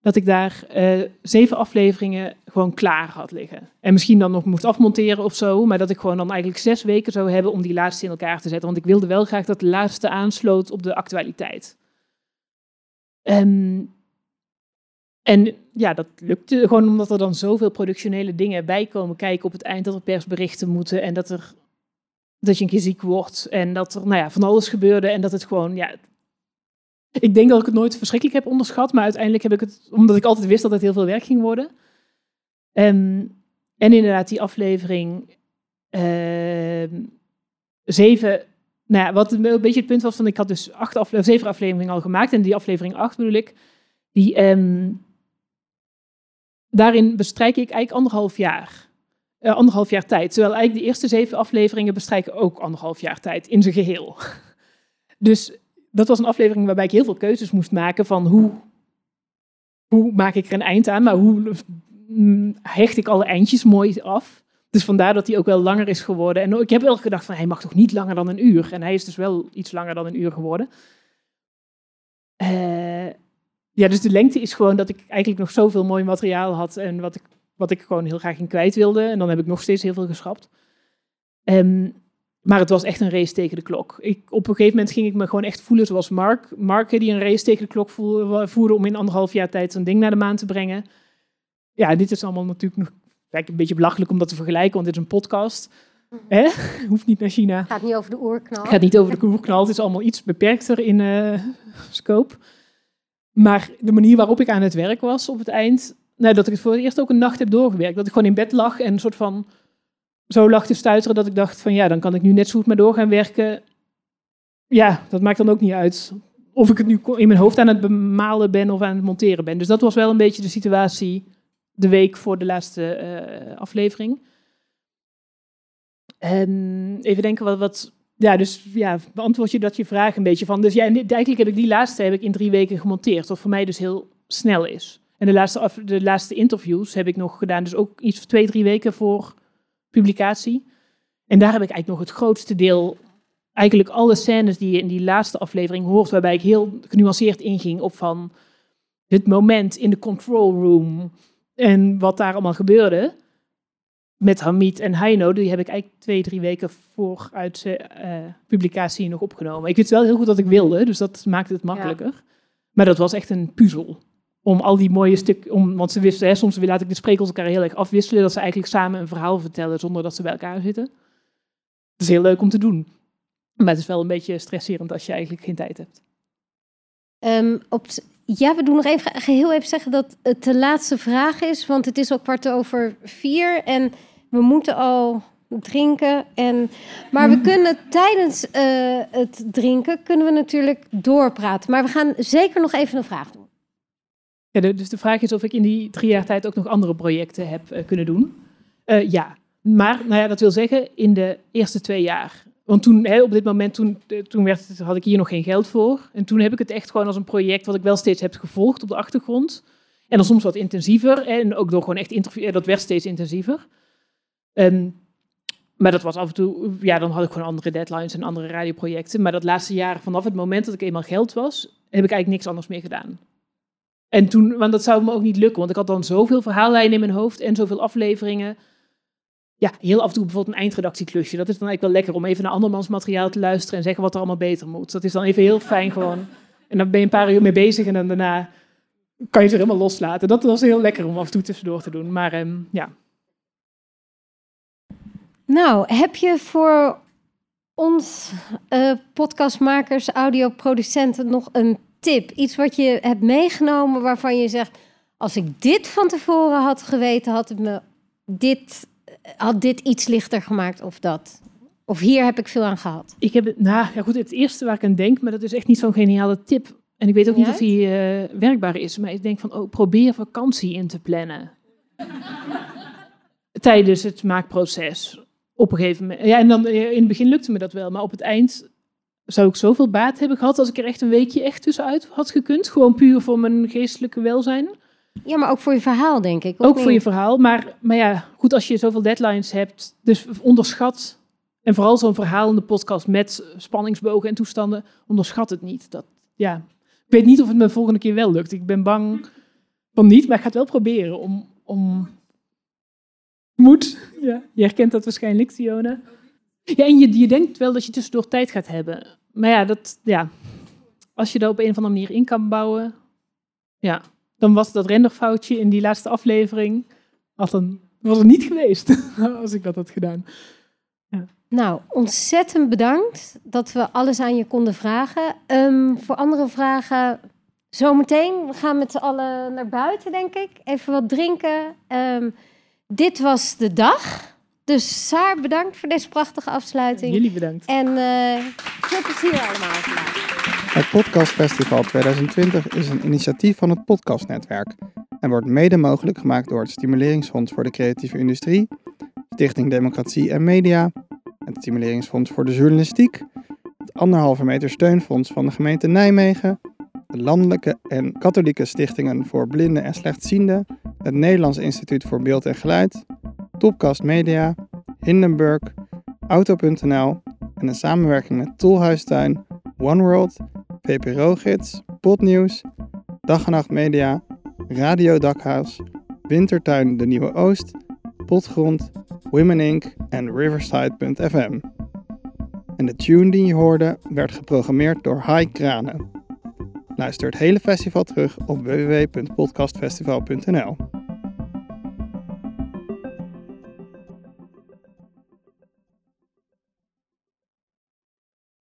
dat ik daar eh, zeven afleveringen gewoon klaar had liggen. En misschien dan nog moest afmonteren of zo, maar dat ik gewoon dan eigenlijk zes weken zou hebben om die laatste in elkaar te zetten. Want ik wilde wel graag dat de laatste aansloot op de actualiteit. Ehm, en ja, dat lukte gewoon omdat er dan zoveel productionele dingen bij komen kijken op het eind. Dat er persberichten moeten en dat, er, dat je een keer ziek wordt. En dat er nou ja, van alles gebeurde en dat het gewoon, ja, Ik denk dat ik het nooit verschrikkelijk heb onderschat, maar uiteindelijk heb ik het, omdat ik altijd wist dat het heel veel werk ging worden. En, en inderdaad, die aflevering ehm, zeven, nou ja, wat een beetje het punt was van, ik had dus acht afle zeven afleveringen al gemaakt en die aflevering acht bedoel ik, die, ehm, daarin bestrijk ik eigenlijk anderhalf jaar. Uh, anderhalf jaar tijd. Terwijl eigenlijk de eerste zeven afleveringen bestrijken ook anderhalf jaar tijd in zijn geheel. Dus dat was een aflevering waarbij ik heel veel keuzes moest maken van hoe, hoe maak ik er een eind aan, maar hoe mm, hecht ik alle eindjes mooi af. Dus vandaar dat hij ook wel langer is geworden. En ik heb wel gedacht van hij mag toch niet langer dan een uur. En hij is dus wel iets langer dan een uur geworden. Uh, ja, dus de lengte is gewoon dat ik eigenlijk nog zoveel mooi materiaal had en wat ik, wat ik gewoon heel graag in kwijt wilde. En dan heb ik nog steeds heel veel geschrapt. Um, maar het was echt een race tegen de klok. Ik, op een gegeven moment ging ik me gewoon echt voelen zoals Mark. Mark die een race tegen de klok voerde om in anderhalf jaar tijd zo'n ding naar de maan te brengen. Ja, dit is allemaal natuurlijk nog een beetje belachelijk om dat te vergelijken, want dit is een podcast. Hè? Hoeft niet naar China. Het gaat niet over de oerknal. Het gaat niet over de oerknal. Het is allemaal iets beperkter in uh, scope. Maar de manier waarop ik aan het werk was op het eind, nou, dat ik het voor het eerst ook een nacht heb doorgewerkt. Dat ik gewoon in bed lag en een soort van zo lag te stuiteren dat ik dacht van ja, dan kan ik nu net zo goed maar door gaan werken. Ja, dat maakt dan ook niet uit of ik het nu in mijn hoofd aan het bemalen ben of aan het monteren ben. Dus dat was wel een beetje de situatie de week voor de laatste uh, aflevering. En even denken wat, wat, ja, dus ja, beantwoord je dat je vraag een beetje van. Dus ja, eigenlijk heb ik die laatste heb ik in drie weken gemonteerd, wat voor mij dus heel snel is. En de laatste, de laatste interviews heb ik nog gedaan, dus ook iets twee, drie weken voor publicatie. En daar heb ik eigenlijk nog het grootste deel, eigenlijk alle scènes die je in die laatste aflevering hoort, waarbij ik heel genuanceerd inging op van het moment in de control room en wat daar allemaal gebeurde. Met Hamid en Heino, die heb ik eigenlijk twee, drie weken voor uit uh, publicatie nog opgenomen. Ik wist wel heel goed wat ik wilde, dus dat maakte het makkelijker. Maar dat was echt een puzzel om al die mooie stukken, om, want ze wisten, hè, soms laat ik de sprekers elkaar heel erg afwisselen, dat ze eigenlijk samen een verhaal vertellen zonder dat ze bij elkaar zitten. Dat is heel leuk om te doen. Maar het is wel een beetje stresserend als je eigenlijk geen tijd hebt. Um, op ja, we doen nog even heel even zeggen dat het de laatste vraag is, want het is al kwart over vier en we moeten al drinken. En, maar we mm. kunnen tijdens uh, het drinken kunnen we natuurlijk doorpraten. Maar we gaan zeker nog even een vraag doen. Ja, dus de vraag is of ik in die drie jaar tijd ook nog andere projecten heb uh, kunnen doen. Uh, ja, maar nou ja, dat wil zeggen in de eerste twee jaar. Want toen, hè, op dit moment, toen, toen werd, had ik hier nog geen geld voor. En toen heb ik het echt gewoon als een project wat ik wel steeds heb gevolgd op de achtergrond. En dan soms wat intensiever. En ook door gewoon echt interview, dat werd steeds intensiever. Um, maar dat was af en toe, ja, dan had ik gewoon andere deadlines en andere radioprojecten. Maar dat laatste jaar, vanaf het moment dat ik eenmaal geld was, heb ik eigenlijk niks anders meer gedaan. En toen, want dat zou me ook niet lukken, want ik had dan zoveel verhaallijnen in mijn hoofd en zoveel afleveringen. Ja, heel af en toe bijvoorbeeld een eindredactieklusje. Dat is dan eigenlijk wel lekker om even naar andermans materiaal te luisteren en zeggen wat er allemaal beter moet. Dat is dan even heel fijn gewoon. En dan ben je een paar uur mee bezig en dan daarna kan je er helemaal loslaten. Dat was heel lekker om af en toe tussendoor te doen. Maar um, ja. Nou, heb je voor ons uh, podcastmakers, audioproducenten nog een tip? Iets wat je hebt meegenomen waarvan je zegt: als ik dit van tevoren had geweten, had het me dit, had dit iets lichter gemaakt of dat. Of hier heb ik veel aan gehad. Ik heb het, nou ja, goed, het eerste waar ik aan denk, maar dat is echt niet zo'n geniale tip. En ik weet ook niet of die uh, werkbaar is, maar ik denk van, oh, probeer vakantie in te plannen. Tijdens het maakproces. Op een gegeven moment. Ja, en dan eh, in het begin lukte me dat wel, maar op het eind zou ik zoveel baat hebben gehad als ik er echt een weekje echt tussenuit had gekund. Gewoon puur voor mijn geestelijke welzijn. Ja, maar ook voor je verhaal, denk ik. Ook voor je verhaal. Maar, maar ja, goed, als je zoveel deadlines hebt, dus onderschat. En vooral zo'n verhaal in de podcast met spanningsbogen en toestanden, onderschat het niet. Dat, ja. Ik weet niet of het me de volgende keer wel lukt. Ik ben bang van niet, maar ik ga het wel proberen om. om... Moet. Ja, je herkent dat waarschijnlijk, Tiona. Ja, en je, je denkt wel dat je tussendoor tijd gaat hebben. Maar ja, dat, ja, als je dat op een of andere manier in kan bouwen, ja, dan was dat renderfoutje in die laatste aflevering, had een, was er niet geweest als ik dat had gedaan. Ja. Nou, ontzettend bedankt dat we alles aan je konden vragen. Ehm, voor andere vragen, zometeen. We gaan met z'n allen naar buiten, denk ik. Even wat drinken. Ehm, dit was de dag. Dus Saar, bedankt voor deze prachtige afsluiting. Jullie bedankt. En uh, veel plezier allemaal vandaag. Het Podcast Festival 2020 is een initiatief van het Podcastnetwerk en wordt mede mogelijk gemaakt door het Stimuleringsfonds voor de Creatieve Industrie, Stichting Democratie en Media, het Stimuleringsfonds voor de Journalistiek, het anderhalve meter steunfonds van de gemeente Nijmegen, de landelijke en katholieke stichtingen voor blinden en slechtzienden, het Nederlands Instituut voor Beeld en Geluid, Topcast Media, Hindenburg, Auto.nl en een samenwerking met Tolhuistuin, OneWorld, VPRO-gids, Podnieuws, Dag en Nacht Media, Radio Dakhuis, Wintertuin De Nieuwe Oost, Potgrond, Women Inc. en Riverside.fm. En de tune die je hoorde werd geprogrammeerd door Hai Kranen. Luister het hele festival terug op www.podcastfestival.nl.